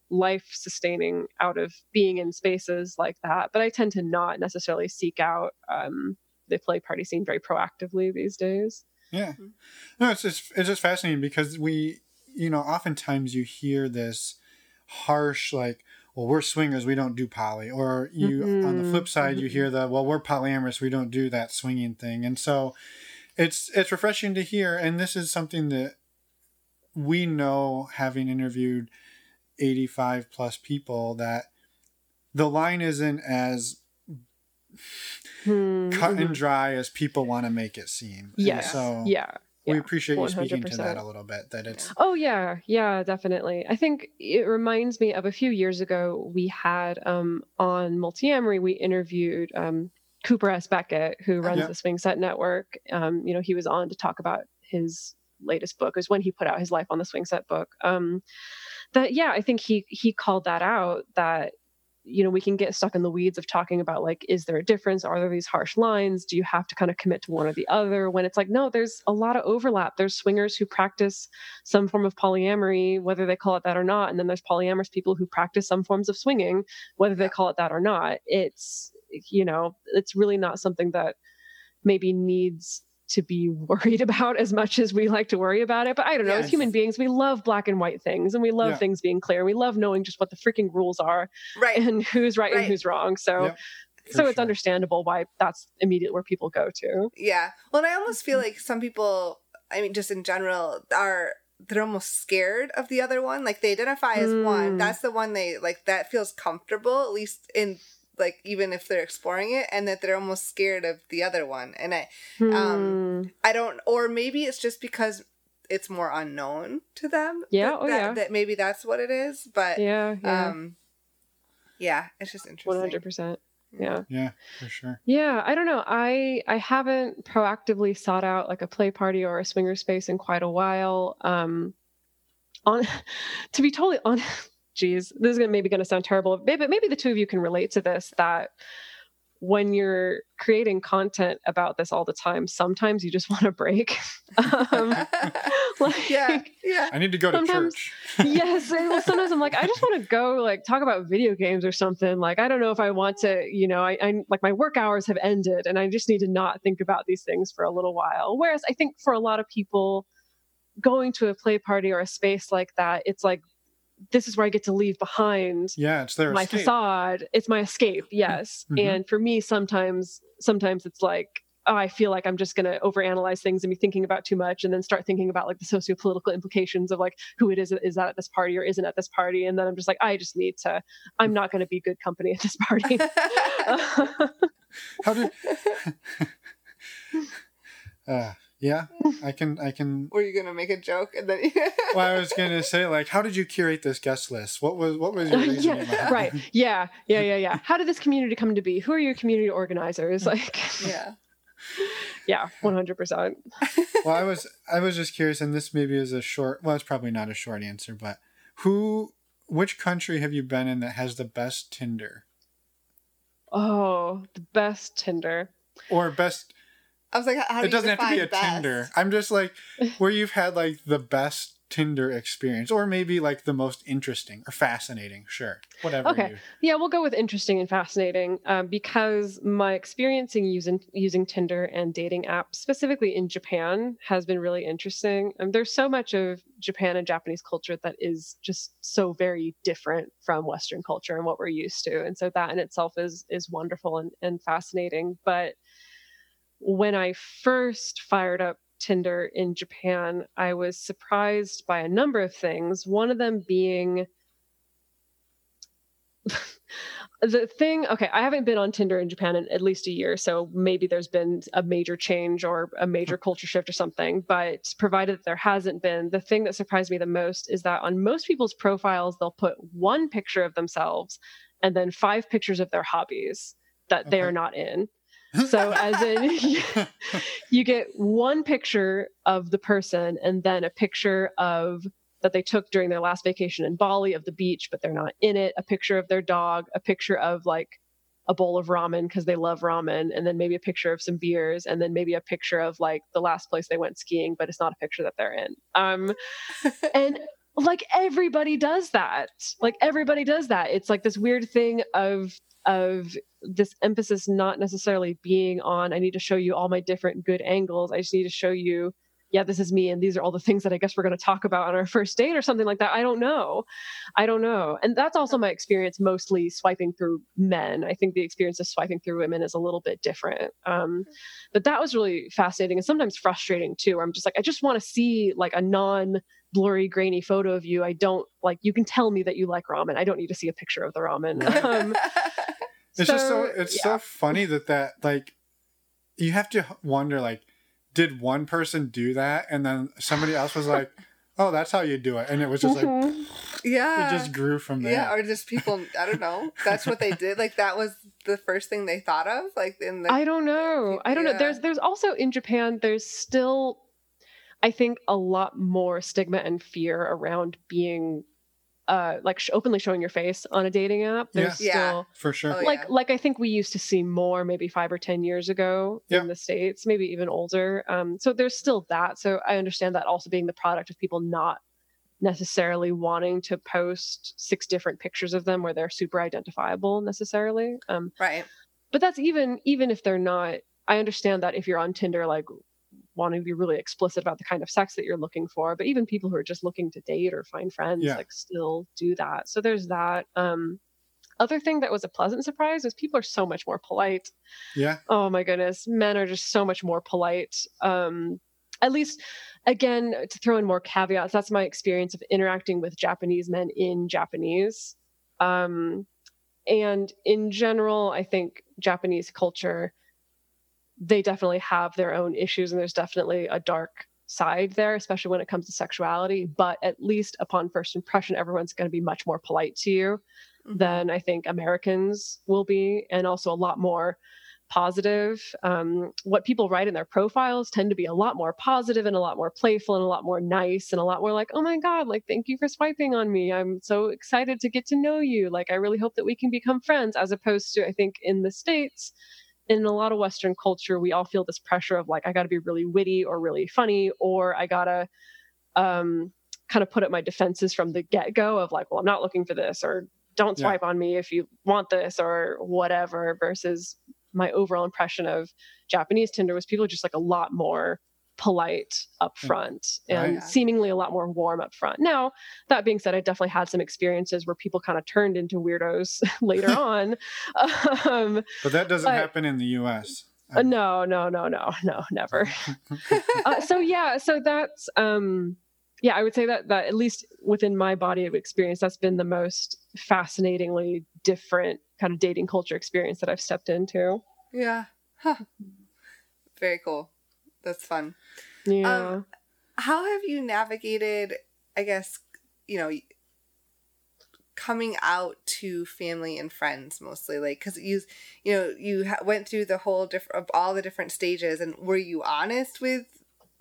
life sustaining out of being in spaces like that but i tend to not necessarily seek out um the play party scene very proactively these days Yeah. Mhm. No, it's just it's just fascinating because we, you know, oftentimes you hear this harsh like, well, we're swingers, we don't do poly, or you on the flip side you hear the well, we're polyamorous, we don't do that swinging thing, and so it's it's refreshing to hear, and this is something that we know having interviewed 85 plus people that the line isn't as Hmm, cut and mhm. dry as people want to make it seem. Yes So yeah we yeah, appreciate you speaking to that a little bit. That it's Oh yeah, yeah, definitely. I think it reminds me of a few years ago we had um, on Multiamory we interviewed um, Cooper S. Beckett, who runs Yeah. the Swing Set Network. Um, you know, he was on to talk about his latest book. It was when he put out his Life on the Swing Set book. Um, that yeah, I think he he called that out that you know we can get stuck in the weeds of talking about like is there a difference? Are there these harsh lines? Do you have to kind of commit to one or the other? When it's like no there's a lot of overlap. There's swingers who practice some form of polyamory whether they call it that or not and then there's polyamorous people who practice some forms of swinging whether they call it that or not. It's you know it's really not something that maybe needs to be worried about as much as we like to worry about it but i don't know as human beings we love black and white things and we love Yeah. things being clear we love knowing just what the freaking rules are right. and who's right, Right. and who's wrong so Yeah, so for it's understandable why that's immediately where people go to Yeah. Well, and I almost Mm-hmm. feel like some people, I mean, just in general, are they're almost scared of the other one. Like they identify as one. Mm. That's the one they like. That feels comfortable, at least in like even if they're exploring it, and that they're almost scared of the other one. And I, Um, Hmm. I don't, or maybe it's just because it's more unknown to them. Yeah, That, oh, that, yeah. that maybe that's what it is. But yeah yeah um, yeah, it's just interesting. 100% yeah yeah, for sure. Yeah, I don't know. I I haven't proactively sought out like a play party or a swinger space in quite a while. Um on to be totally honest, geez, this is gonna maybe gonna sound terrible, but maybe the two of you can relate to this that when you're creating content about this all the time, sometimes you just want to break. um, like, yeah, yeah. I need to go to Sometimes- church. yes well, sometimes i'm like i just want to go like talk about video games or something like i don't know if i want to you know I, I like my work hours have ended and i just need to not think about these things for a little while whereas i think for a lot of people going to a play party or a space like that it's like this is where i get to leave behind Yeah, it's their my escape. facade it's my escape yes Mhm. and for me sometimes sometimes it's like oh, i feel like i'm just going to overanalyze things and be thinking about too much and then start thinking about like the socio-political implications of like who it is that is that at this party or isn't at this party and then i'm just like i just need to i'm not going to be good company at this party How did? uh, yeah, I can. I can. Were you gonna make a joke and then? Well, I was gonna say, like, how did you curate this guest list? What was what was your reasoning? yeah behind- right yeah yeah yeah yeah how did this community come to be who are your community organizers hmm. like yeah. yeah 100% Well, I was I was just curious, and this maybe is a short. Well, it's probably not a short answer, but who, which country have you been in that has the best Tinder? Oh, the best Tinder. Or best I was like, how do it doesn't have to be a best? Tinder. I'm just like where you've had like the best Tinder experience, or maybe like the most interesting or fascinating. Sure, whatever. Okay. You, Yeah, we'll go with interesting and fascinating um, because my experiencing using using Tinder and dating apps, specifically in Japan, has been really interesting. Um, there's so much of Japan and Japanese culture that is just so very different from Western culture and what we're used to, and so that in itself is is wonderful and, and fascinating. But when I first fired up Tinder in Japan, I was surprised by a number of things. One of them being the thing okay i haven't been on tinder in japan in at least a year so maybe there's been a major change or a major mm-hmm. culture shift or something but provided that there hasn't been the thing that surprised me the most is that on most people's profiles they'll put one picture of themselves and then five pictures of their hobbies that they are not in so as in you get one picture of the person and then a picture of that they took during their last vacation in Bali of the beach, but they're not in it, a picture of their dog, a picture of like a bowl of ramen because they love ramen, and then maybe a picture of some beers, and then maybe a picture of like the last place they went skiing, but it's not a picture that they're in. Um, and like everybody does that. Like everybody does that. It's like this weird thing of of this emphasis not necessarily being on I need to show you all my different good angles. I just need to show you yeah, this is me and these are all the things that I guess we're going to talk about on our first date or something like that. I don't know. I don't know. And that's also my experience mostly swiping through men. I think the experience of swiping through women is a little bit different. Um, but that was really fascinating and sometimes frustrating too. Where I'm just like, I just want to see like a non blurry, grainy photo of you. I don't like, you can tell me that you like ramen. I don't need to see a picture of the ramen. Um, it's just so it's yeah. so funny that that like you have to wonder like did one person do that and then somebody else was like oh that's how you do it and it was just like Mhm. yeah. it just grew from there yeah, or just people. I don't know. That's what they did. Like that was the first thing they thought of. Like in the. I don't know. I don't know. There's there's also in Japan there's still I think a lot more stigma and fear around being uh like sh- openly showing your face on a dating app. There's Yeah. Yeah. still for sure Oh, like yeah. like I think we used to see more maybe 5 or 10 years ago Yeah. in the states, maybe even older. Um so there's still that. So I understand that also being the product of people not necessarily wanting to post six different pictures of them where they're super identifiable necessarily. Um Right. but that's even even if they're not i understand that if you're on tinder like wanting to be really explicit about the kind of sex that you're looking for but even people who are just looking to date or find friends Yeah. like still do that. So there's that um other thing that was a pleasant surprise is people are so much more polite. Yeah. Oh my goodness men are just so much more polite um at least again to throw in more caveats that's my experience of interacting with japanese men in japanese um and in general i think japanese culture they definitely have their own issues and there's definitely a dark side there especially when it comes to sexuality but at least upon first impression everyone's going to be much more polite to you Mhm. than I think Americans will be, and also a lot more positive. Um, what people write in their profiles tend to be a lot more positive and a lot more playful and a lot more nice and a lot more like, oh my God, like, thank you for swiping on me. I'm so excited to get to know you. Like, I really hope that we can become friends, as opposed to, I think, in the States. In a lot of Western culture, we all feel this pressure of like, I got to be really witty or really funny, or I got to um, kind of put up my defenses from the get go of like, well, I'm not looking for this, or don't Yeah. swipe on me if you want this, or whatever. Versus my overall impression of Japanese Tinder was people just like a lot more polite up front and Right. seemingly a lot more warm up front. Now, that being said, I definitely had some experiences where people kind of turned into weirdos later on. Um, but that doesn't But- happen in the us uh, no, no, no, no, no, never. uh, so yeah, so that's um, yeah, I would say that that at least within my body of experience, that's been the most fascinatingly different kind of dating culture experience that I've stepped into. Yeah. Huh. Very cool. That's fun. Yeah. Um, How have you navigated, I guess, you know, coming out to family and friends mostly like because you you know you ha- went through the whole different of all the different stages and were you honest with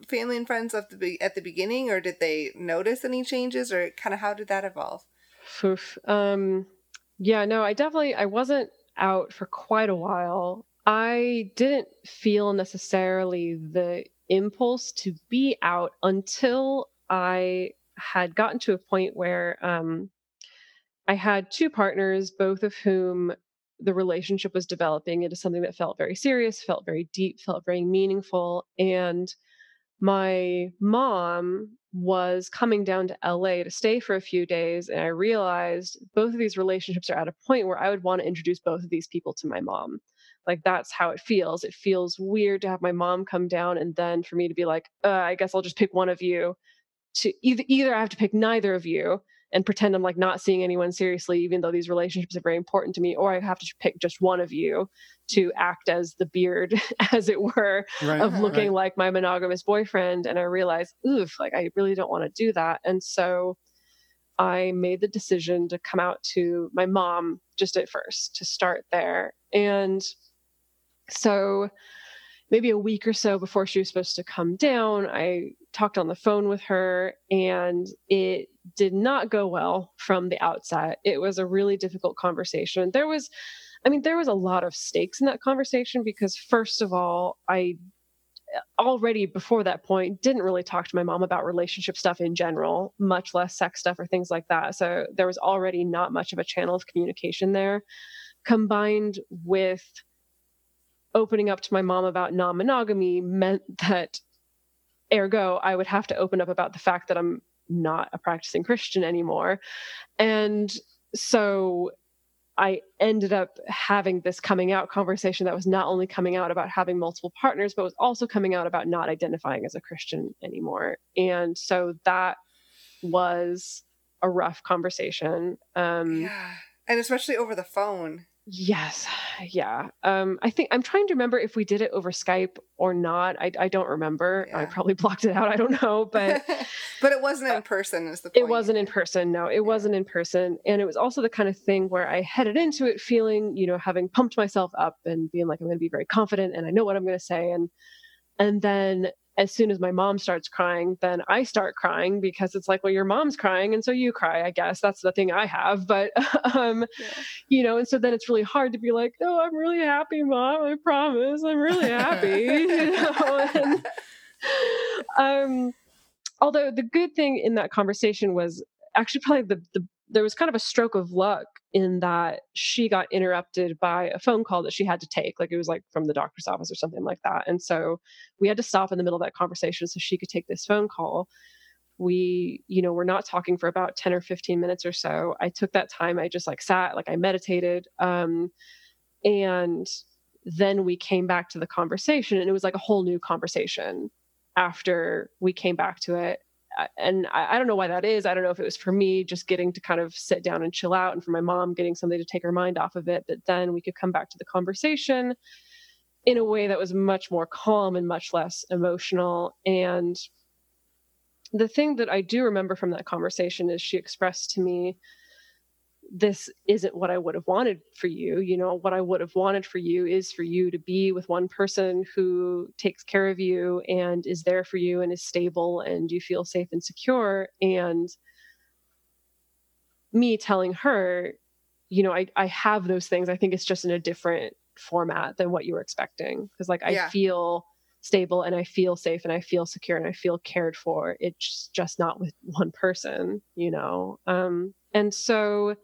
family and friends at the be- at the beginning or did they notice any changes or kind of how did that evolve Oof. Um, yeah, no, I definitely I wasn't out for quite a while. I didn't feel necessarily the impulse to be out until I had gotten to a point where um, I had two partners, both of whom the relationship was developing into something that felt very serious, felt very deep, felt very meaningful. And my mom was coming down to LA to stay for a few days. And I realized both of these relationships are at a point where I would want to introduce both of these people to my mom. Like that's how it feels. It feels weird to have my mom come down and then for me to be like, uh, I guess I'll just pick one of you. To either either I have to pick neither of you and pretend I'm like not seeing anyone seriously, even though these relationships are very important to me, or I have to pick just one of you to act as the beard, as it were, right, of looking right. like my monogamous boyfriend. And I realized, oof, like I really don't want to do that. And so I made the decision to come out to my mom just at first to start there. And so maybe a week or so before she was supposed to come down, I talked on the phone with her and it did not go well from the outset. It was a really difficult conversation. There was, I mean, there was a lot of stakes in that conversation because, first of all, I already before that point didn't really talk to my mom about relationship stuff in general, much less sex stuff or things like that. So there was already not much of a channel of communication there, combined with opening up to my mom about non monogamy meant that, ergo, I would have to open up about the fact that I'm not a practicing Christian anymore. And so I ended up having this coming out conversation that was not only coming out about having multiple partners, but was also coming out about not identifying as a Christian anymore. And so that was a rough conversation. Um, yeah. And especially over the phone. Yes. Yeah. Um, I think I'm trying to remember if we did it over Skype or not. I, I don't remember. Yeah. I probably blocked it out. I don't know, but but it wasn't in uh, person. Is the point. It wasn't in person. No, it yeah. wasn't in person, and it was also the kind of thing where I headed into it feeling, you know, having pumped myself up and being like, I'm going to be very confident and I know what I'm going to say, and and then as soon as my mom starts crying, then I start crying because it's like, well, your mom's crying, and so you cry. I guess that's the thing I have. But, um, yeah. you know, and so then it's really hard to be like, oh, I'm really happy, mom. I promise, I'm really happy. you know, and, um, although the good thing in that conversation was actually probably the the there was kind of a stroke of luck in that she got interrupted by a phone call that she had to take like it was like from the doctor's office or something like that and so we had to stop in the middle of that conversation so she could take this phone call. We you know we're not talking for about 10 or 15 minutes or so. I took that time i just like sat like i meditated um and then we came back to the conversation and it was like a whole new conversation after we came back to it and I, I, don't know why that is. I don't know if it was for me just getting to kind of sit down and chill out, and for my mom getting something to take her mind off of it. But then we could come back to the conversation in a way that was much more calm and much less emotional. And the thing that I do remember from that conversation is she expressed to me this isn't what I would have wanted for you. You know, what I would have wanted for you is for you to be with one person who takes care of you and is there for you and is stable and you feel safe and secure. And me telling her, you know, I, I have those things. I think it's just in a different format than what you were expecting. Cause like yeah. I feel stable and I feel safe and I feel secure and I feel cared for. It's just not with one person, you know? Um, and so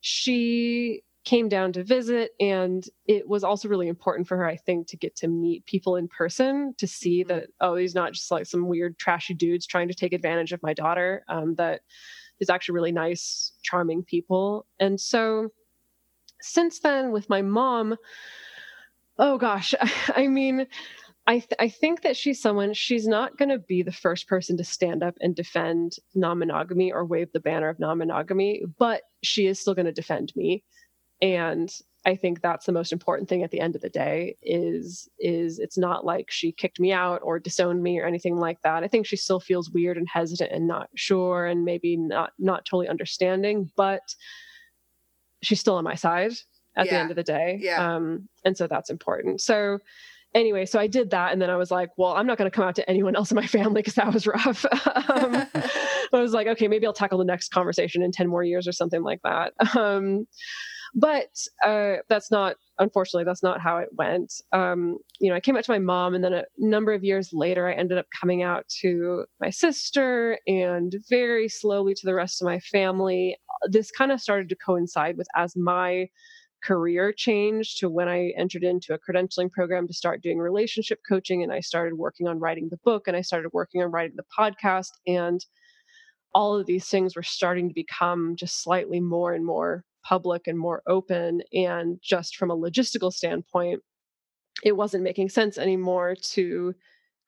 she came down to visit and it was also really important for her i think to get to meet people in person to see mm-hmm. that oh he's not just like some weird trashy dudes trying to take advantage of my daughter um, that is actually really nice charming people and so since then with my mom oh gosh i mean I, th- I think that she's someone she's not going to be the first person to stand up and defend non-monogamy or wave the banner of non-monogamy but she is still going to defend me and i think that's the most important thing at the end of the day is is it's not like she kicked me out or disowned me or anything like that i think she still feels weird and hesitant and not sure and maybe not not totally understanding but she's still on my side at yeah. the end of the day yeah. um and so that's important so anyway, so I did that. And then I was like, well, I'm not going to come out to anyone else in my family because that was rough. um, I was like, okay, maybe I'll tackle the next conversation in 10 more years or something like that. Um, but uh, that's not unfortunately that's not how it went um, you know i came out to my mom and then a number of years later i ended up coming out to my sister and very slowly to the rest of my family this kind of started to coincide with as my career change to when I entered into a credentialing program to start doing relationship coaching and I started working on writing the book and I started working on writing the podcast and all of these things were starting to become just slightly more and more public and more open and just from a logistical standpoint it wasn't making sense anymore to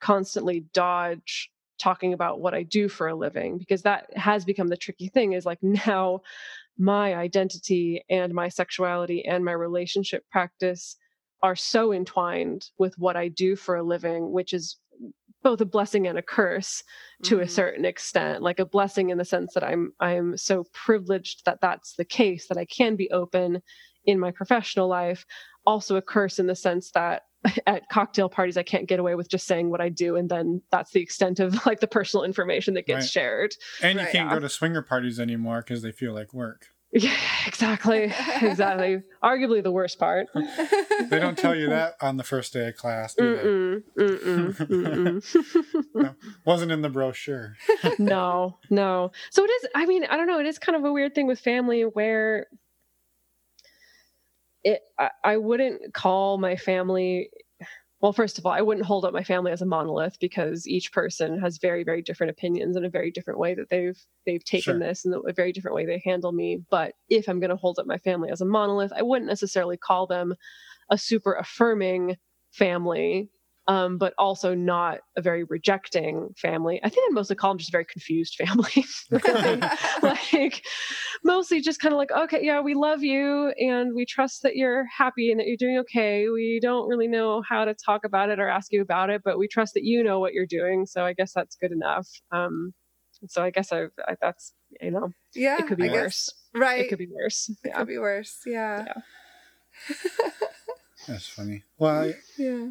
constantly dodge talking about what I do for a living because that has become the tricky thing is like now my identity and my sexuality and my relationship practice are so entwined with what I do for a living, which is both a blessing and a curse to mm-hmm. a certain extent like a blessing in the sense that i'm i'm so privileged that that's the case that i can be open in my professional life also a curse in the sense that at cocktail parties i can't get away with just saying what i do and then that's the extent of like the personal information that gets right. shared. And you right, can't yeah. go to swinger parties anymore because they feel like work. Yeah exactly. Exactly. Arguably the worst part. They don't tell you that on the first day of class do mm-mm, mm-mm, mm-mm. no, wasn't in the brochure. No no. So it is i mean i don't know it is kind of a weird thing with family where it I, I wouldn't call my family well first of all i wouldn't hold up my family as a monolith because each person has very very different opinions and a very different way that they've they've taken sure. this and a very different way they handle me but if i'm going to hold up my family as a monolith i wouldn't necessarily call them a super affirming family um, but also not a very rejecting family. I think I'd mostly call them just a very confused family. like mostly just kind of like, okay, yeah, we love you and we trust that you're happy and that you're doing okay. We don't really know how to talk about it or ask you about it, but we trust that you know what you're doing. So I guess that's good enough. Um, so I guess I, I that's you know yeah it could be I worse guess, right it could be worse it could be worse yeah, yeah. that's funny well I, yeah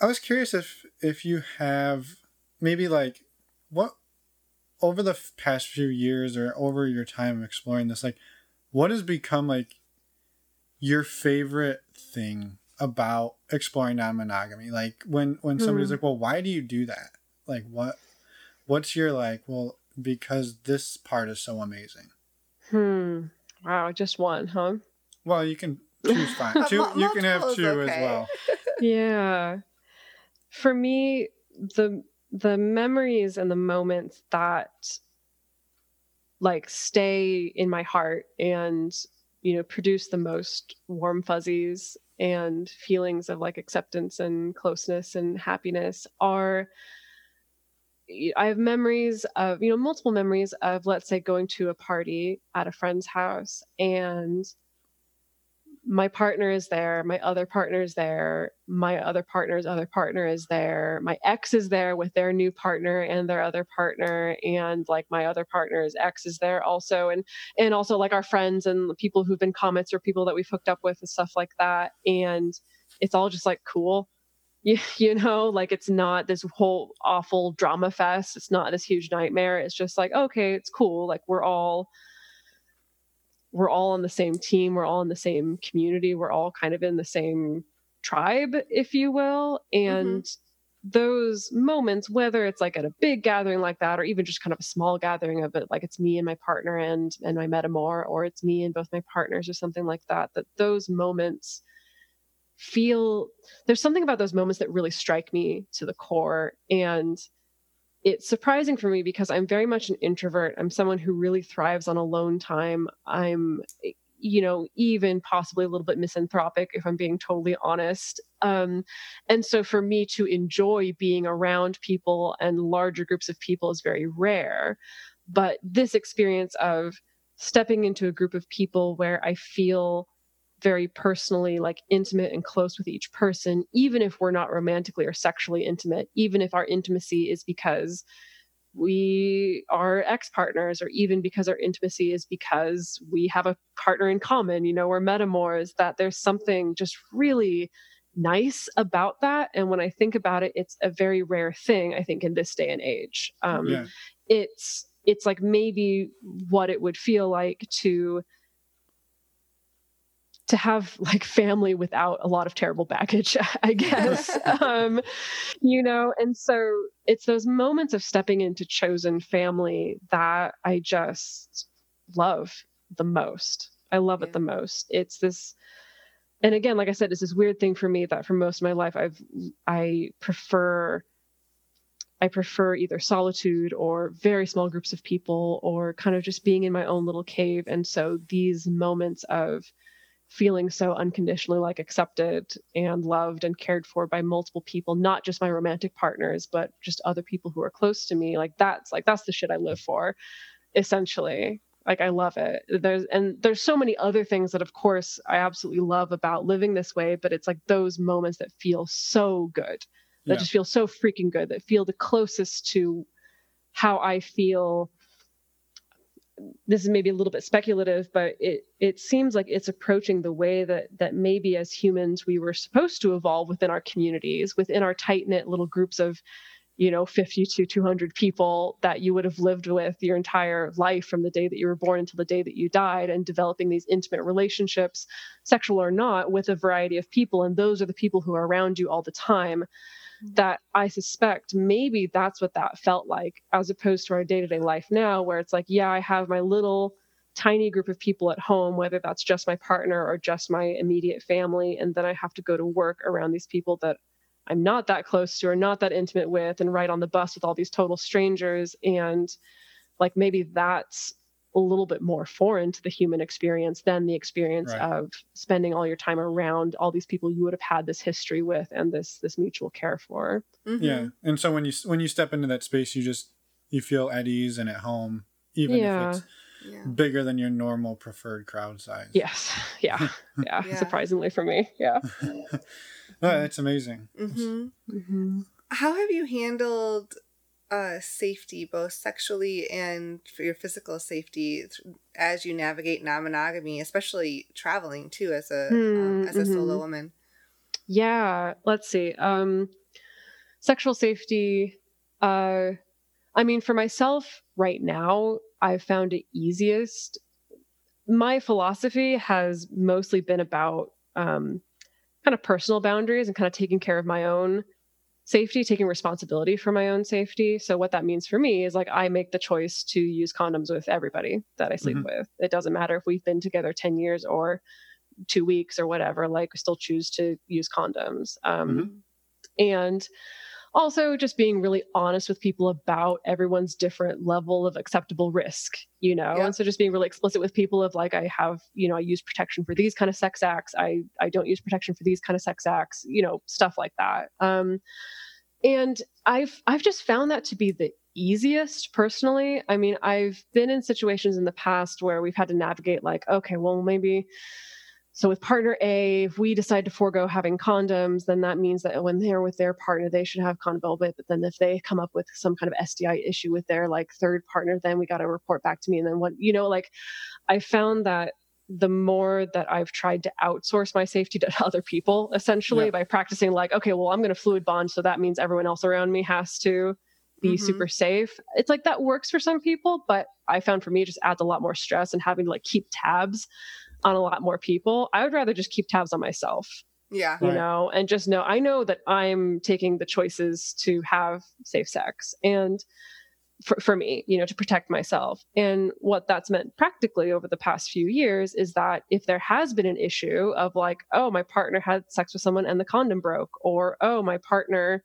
I was curious if if you have maybe like what over the past few years or over your time exploring this like what has become like your favorite thing about exploring non-monogamy? Like when when somebody's mm. like well why do you do that? Like what what's your like well because this part is so amazing. Hmm. Wow just one huh? Well you can choose fine. Two you can have two okay. as well. Yeah for me the the memories and the moments that like stay in my heart and you know produce the most warm fuzzies and feelings of like acceptance and closeness and happiness are I have memories of, you know, multiple memories of, let's say, going to a party at a friend's house and my partner is there, my other partner is there, my other partner's other partner is there, my ex is there with their new partner and their other partner, and like my other partner's ex is there also, and and also like our friends and people who've been comets or people that we've hooked up with and stuff like that, and it's all just like cool. You, you know, like it's not this whole awful drama fest. It's not this huge nightmare. It's just like, okay, it's cool. Like we're all we're all on the same team we're all in the same community we're all kind of in the same tribe if you will and mm-hmm. those moments whether it's like at a big gathering like that or even just kind of a small gathering of it like it's me and my partner and and my metamor or it's me and both my partners or something like that that those moments feel there's something about those moments that really strike me to the core and it's surprising for me because I'm very much an introvert. I'm someone who really thrives on alone time. I'm, you know, even possibly a little bit misanthropic if I'm being totally honest. Um, and so for me to enjoy being around people and larger groups of people is very rare. But this experience of stepping into a group of people where I feel very personally like intimate and close with each person even if we're not romantically or sexually intimate even if our intimacy is because we are ex partners or even because our intimacy is because we have a partner in common you know we're metamors that there's something just really nice about that and when i think about it it's a very rare thing i think in this day and age um, yeah. it's it's like maybe what it would feel like to to have like family without a lot of terrible baggage, I guess. um, you know, and so it's those moments of stepping into chosen family that I just love the most. I love yeah. it the most. It's this and again, like I said, it's this weird thing for me that for most of my life I've I prefer I prefer either solitude or very small groups of people or kind of just being in my own little cave. And so these moments of feeling so unconditionally like accepted and loved and cared for by multiple people, not just my romantic partners, but just other people who are close to me, like that's like that's the shit I live for, essentially. Like I love it. There's and there's so many other things that of course I absolutely love about living this way, but it's like those moments that feel so good that yeah. just feel so freaking good that feel the closest to how I feel this is maybe a little bit speculative, but it it seems like it's approaching the way that that maybe as humans we were supposed to evolve within our communities, within our tight knit little groups of, you know, 50 to 200 people that you would have lived with your entire life from the day that you were born until the day that you died, and developing these intimate relationships, sexual or not, with a variety of people, and those are the people who are around you all the time that I suspect maybe that's what that felt like, as opposed to our day to day life now, where it's like, yeah, I have my little tiny group of people at home, whether that's just my partner or just my immediate family. And then I have to go to work around these people that I'm not that close to or not that intimate with and ride on the bus with all these total strangers. And like maybe that's a little bit more foreign to the human experience than the experience right. of spending all your time around all these people you would have had this history with and this this mutual care for. Mm-hmm. Yeah, and so when you when you step into that space, you just you feel at ease and at home, even yeah. if it's yeah. bigger than your normal preferred crowd size. Yes. Yeah. Yeah. yeah. Surprisingly for me. Yeah. oh, that's amazing. Mm-hmm. Mm-hmm. How have you handled uh, safety, both sexually and for your physical safety, as you navigate non-monogamy, especially traveling too as a mm, um, as a mm-hmm. solo woman. Yeah, let's see. Um, sexual safety. Uh, I mean, for myself right now, I've found it easiest. My philosophy has mostly been about um, kind of personal boundaries and kind of taking care of my own safety, taking responsibility for my own safety. So what that means for me is like I make the choice to use condoms with everybody that I sleep mm-hmm. with. It doesn't matter if we've been together 10 years or 2 weeks or whatever, like we still choose to use condoms. Um, mm-hmm. and also just being really honest with people about everyone's different level of acceptable risk you know? Yeah. and so just being really explicit with people of like i have you know i use protection for these kind of sex acts. I i don't use protection for these kind of sex acts you know stuff like that. Um and i've i've just found that to be the easiest personally. I mean i've been in situations in the past where we've had to navigate like okay well maybe so with partner A, if we decide to forego having condoms, then that means that when they're with their partner, they should have condom But then if they come up with some kind of STI issue with their like third partner, then we got to report back to me. And then what, you know, like I found that the more that I've tried to outsource my safety to other people, essentially yeah. by practicing like, okay, well, I'm going to fluid bond. So that means everyone else around me has to be mm-hmm. super safe. It's like that works for some people, but I found for me it just adds a lot more stress and having to like keep tabs on a lot more people. I would rather just keep tabs on myself. Yeah. You right. know, and just know I know that I'm taking the choices to have safe sex and for, for me, you know, to protect myself. And what that's meant practically over the past few years is that if there has been an issue of like, oh, my partner had sex with someone and the condom broke, or oh, my partner,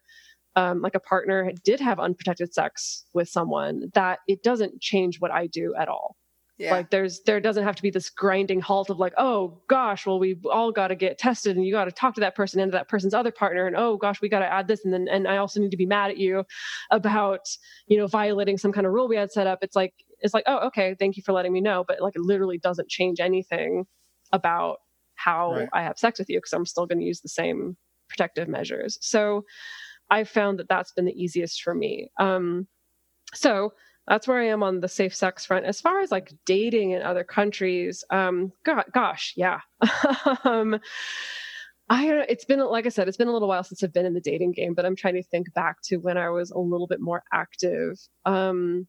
um, like a partner did have unprotected sex with someone, that it doesn't change what I do at all. Yeah. Like there's there doesn't have to be this grinding halt of like, oh gosh, well we all got to get tested and you got to talk to that person and to that person's other partner and oh gosh, we got to add this and then and I also need to be mad at you about you know violating some kind of rule we had set up. It's like it's like oh okay, thank you for letting me know, but like it literally doesn't change anything about how right. I have sex with you because I'm still going to use the same protective measures. So I've found that that's been the easiest for me. Um, so that's where I am on the safe sex front. As far as like dating in other countries, um, God, gosh, yeah. um, I don't know. it's been like I said, it's been a little while since I've been in the dating game, but I'm trying to think back to when I was a little bit more active. Um,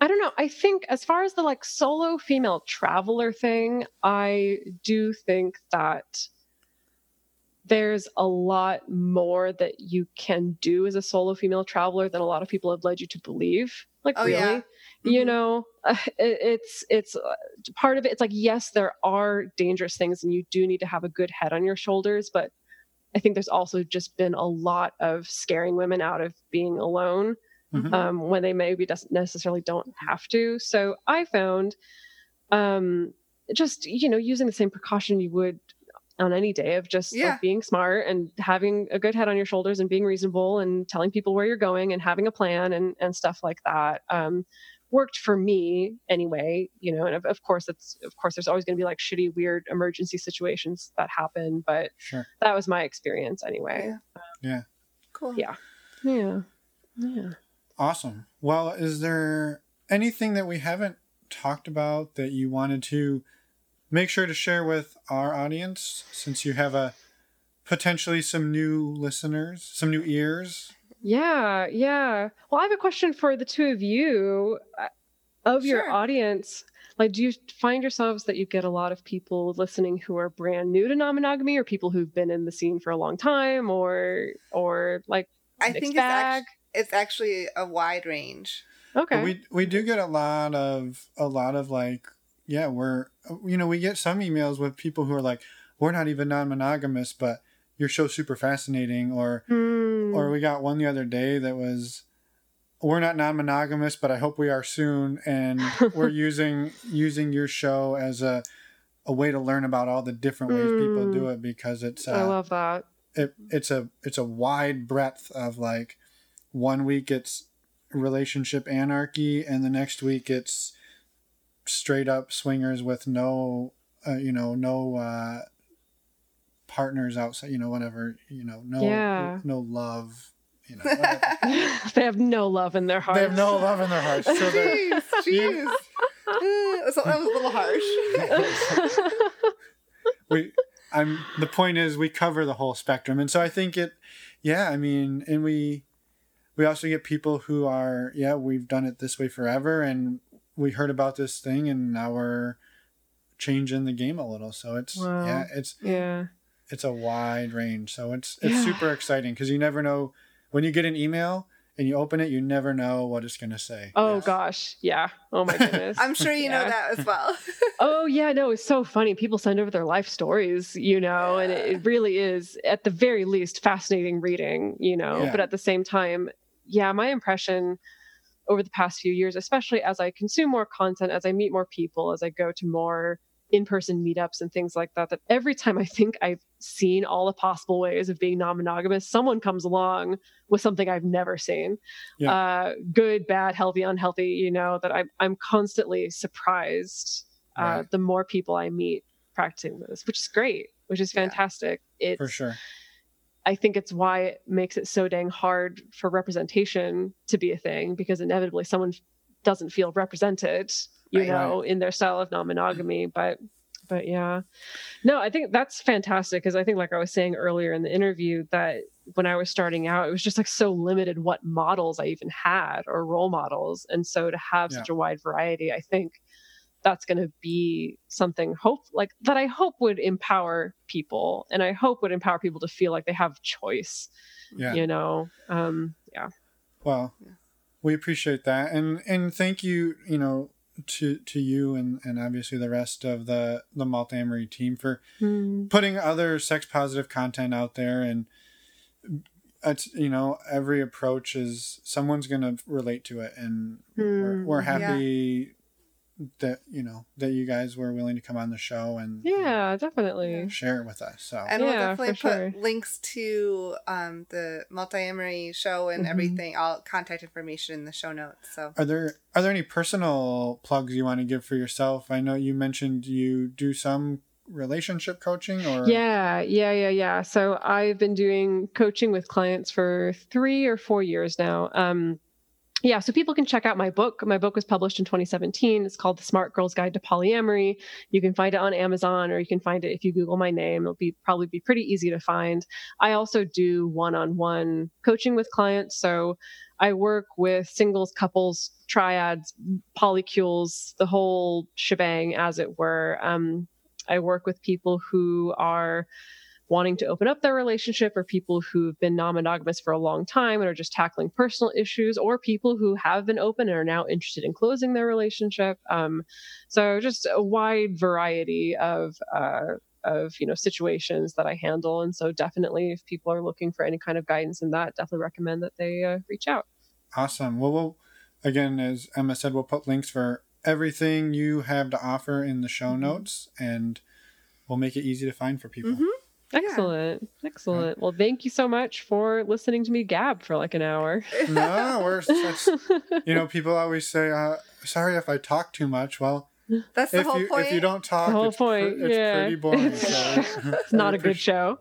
I don't know. I think as far as the like solo female traveler thing, I do think that there's a lot more that you can do as a solo female traveler than a lot of people have led you to believe. Like oh, really, yeah. mm-hmm. you know, uh, it, it's it's uh, part of it. It's like yes, there are dangerous things, and you do need to have a good head on your shoulders. But I think there's also just been a lot of scaring women out of being alone mm-hmm. um, when they maybe doesn't necessarily don't have to. So I found um, just you know using the same precaution you would on any day of just yeah. like being smart and having a good head on your shoulders and being reasonable and telling people where you're going and having a plan and and stuff like that um, worked for me anyway you know and of, of course it's of course there's always going to be like shitty weird emergency situations that happen but sure. that was my experience anyway. Yeah. Um, yeah. Cool. yeah. Yeah. Yeah. Awesome. Well is there anything that we haven't talked about that you wanted to make sure to share with our audience since you have a potentially some new listeners, some new ears. Yeah, yeah. Well, I have a question for the two of you uh, of sure. your audience. Like, do you find yourselves that you get a lot of people listening who are brand new to non-monogamy, or people who've been in the scene for a long time, or or like I think it's, act- it's actually a wide range. Okay. But we we do get a lot of a lot of like yeah, we're you know we get some emails with people who are like, we're not even non-monogamous, but your show's super fascinating, or mm. or we got one the other day that was, we're not non-monogamous, but I hope we are soon, and we're using using your show as a a way to learn about all the different ways mm. people do hmm. it because it's uh, I love that. It, it's a it's a wide breadth of like one week it's relationship anarchy and the next week it's straight up swingers with no, uh, you know, no uh, partners outside, you know, whatever, you know, no, yeah. no love. You know, they have no love in their hearts. They have no love in their hearts. So jeez, jeez. so that was a little harsh. we, I'm. The point is, we cover the whole spectrum, and so I think it. Yeah, I mean, and we, we also get people who are, yeah, we've done it this way forever, and we heard about this thing and now we're changing the game a little. So it's wow. yeah, it's yeah, it's a wide range. So it's it's yeah. super exciting because you never know when you get an email and you open it, you never know what it's gonna say. Oh yes. gosh, yeah. Oh my goodness. I'm sure you yeah. know that as well. oh yeah, no, it's so funny. People send over their life stories, you know, yeah. and it, it, really is at the very least fascinating reading, you know. Yeah. But at the same time, yeah, my impression over the past few years, especially as I consume more content, as I meet more people, as I go to more in person meetups and things like that, that every time I think I've seen all the possible ways of being non monogamous, someone comes along with something I've never seen yeah. uh, good, bad, healthy, unhealthy, you know, that I'm, I'm constantly surprised uh, right. the more people I meet practicing this, which is great, which is fantastic. Yeah, it's, for sure. I think it's why it makes it so dang hard for representation to be a thing because inevitably someone doesn't feel represented, you right, know, right. in their style of non-monogamy. But but yeah. No, I think that's fantastic because I think like I was saying earlier in the interview that when I was starting out, it was just like so limited what models I even had or role models. And so to have yeah. such a wide variety, I think that's going to be something hope like that I hope would empower people and I hope would empower people to feel like they have choice. Yeah. You know. Um yeah. Well, yeah. we appreciate that and and thank you, you know, to to you and and obviously the rest of the the Multiamory team for mm. putting other sex positive content out there and it's you know every approach is someone's gonna relate to it and mm, we're, we're happy yeah that you know that you guys were willing to come on the show and yeah definitely. Share it with us so. And we'll definitely put sure. links to um the multi show and mm-hmm. everything all contact information in the show notes so. Are there are there any personal plugs you want to give for yourself? I know you mentioned you do some relationship coaching or yeah yeah yeah yeah. So i've been doing coaching with clients for three or four years now. Um yeah, so people can check out my book. My book was published in 2017. It's called The Smart Girl's Guide to Polyamory. You can find it on Amazon or you can find it if you Google my name. It'll be probably be pretty easy to find. I also do one-on-one coaching with clients. So I work with singles, couples, triads, polycules, the whole shebang, as it were. Um, I work with people who are wanting to open up their relationship or people who've been non-monogamous for a long time and are just tackling personal issues or people who have been open and are now interested in closing their relationship. Um, so just a wide variety of uh, of you know situations that i handle. And so definitely if people are looking for any kind of guidance in that definitely recommend that they uh, reach out. Awesome. Well we'll again as emma said we'll put links for everything you have to offer in the show mm-hmm. notes and we'll make it easy to find for people. Mm-hmm. Excellent. Yeah. Excellent. Well, thank you so much for listening to me gab for like an hour. no, we're such, you know, people always say, uh, sorry if I talk too much. Well, that's the if whole you, point. If you don't talk, the whole it's, point. Pr- it's yeah. pretty boring. So it's not a good show.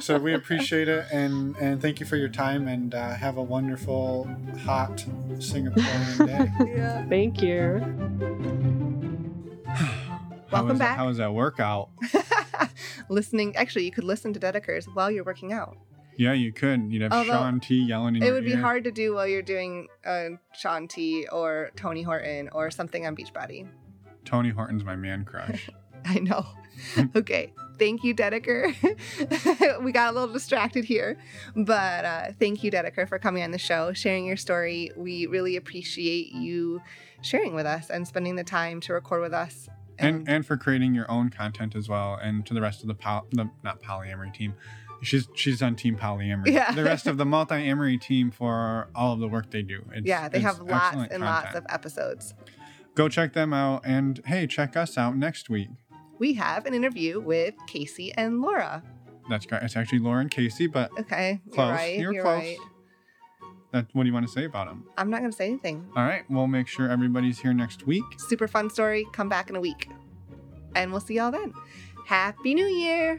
so we appreciate it and and thank you for your time and uh, have a wonderful hot Singaporean day. Yeah. Thank you. Welcome back. That, how was that workout? listening. Actually, you could listen to Dedekers while you're working out. Yeah, you could. You'd have Although, Shaun T yelling in It would be hard to do while you're doing uh, Shaun T or Tony Horton or something on Beachbody. Tony Horton's my man crush. I know. okay. Thank you, Dedeker. we got a little distracted here, but uh, thank you, Dedeker, for coming on the show, sharing your story. We really appreciate you sharing with us and spending the time to record with us and and for creating your own content as well and to the rest of the poly, the not polyamory team she's she's on team polyamory yeah. the rest of the Multiamory team for all of the work they do it's, yeah they have lots and content. lots of episodes go check them out and hey check us out next week we have an interview with casey and laura that's great it's actually laura and casey but okay close you're, right. you're, you're close right. That, what do you want to say about them? I'm not going to say anything. All right. We'll make sure everybody's here next week. Super fun story. Come back in a week. And we'll see y'all then. Happy New Year.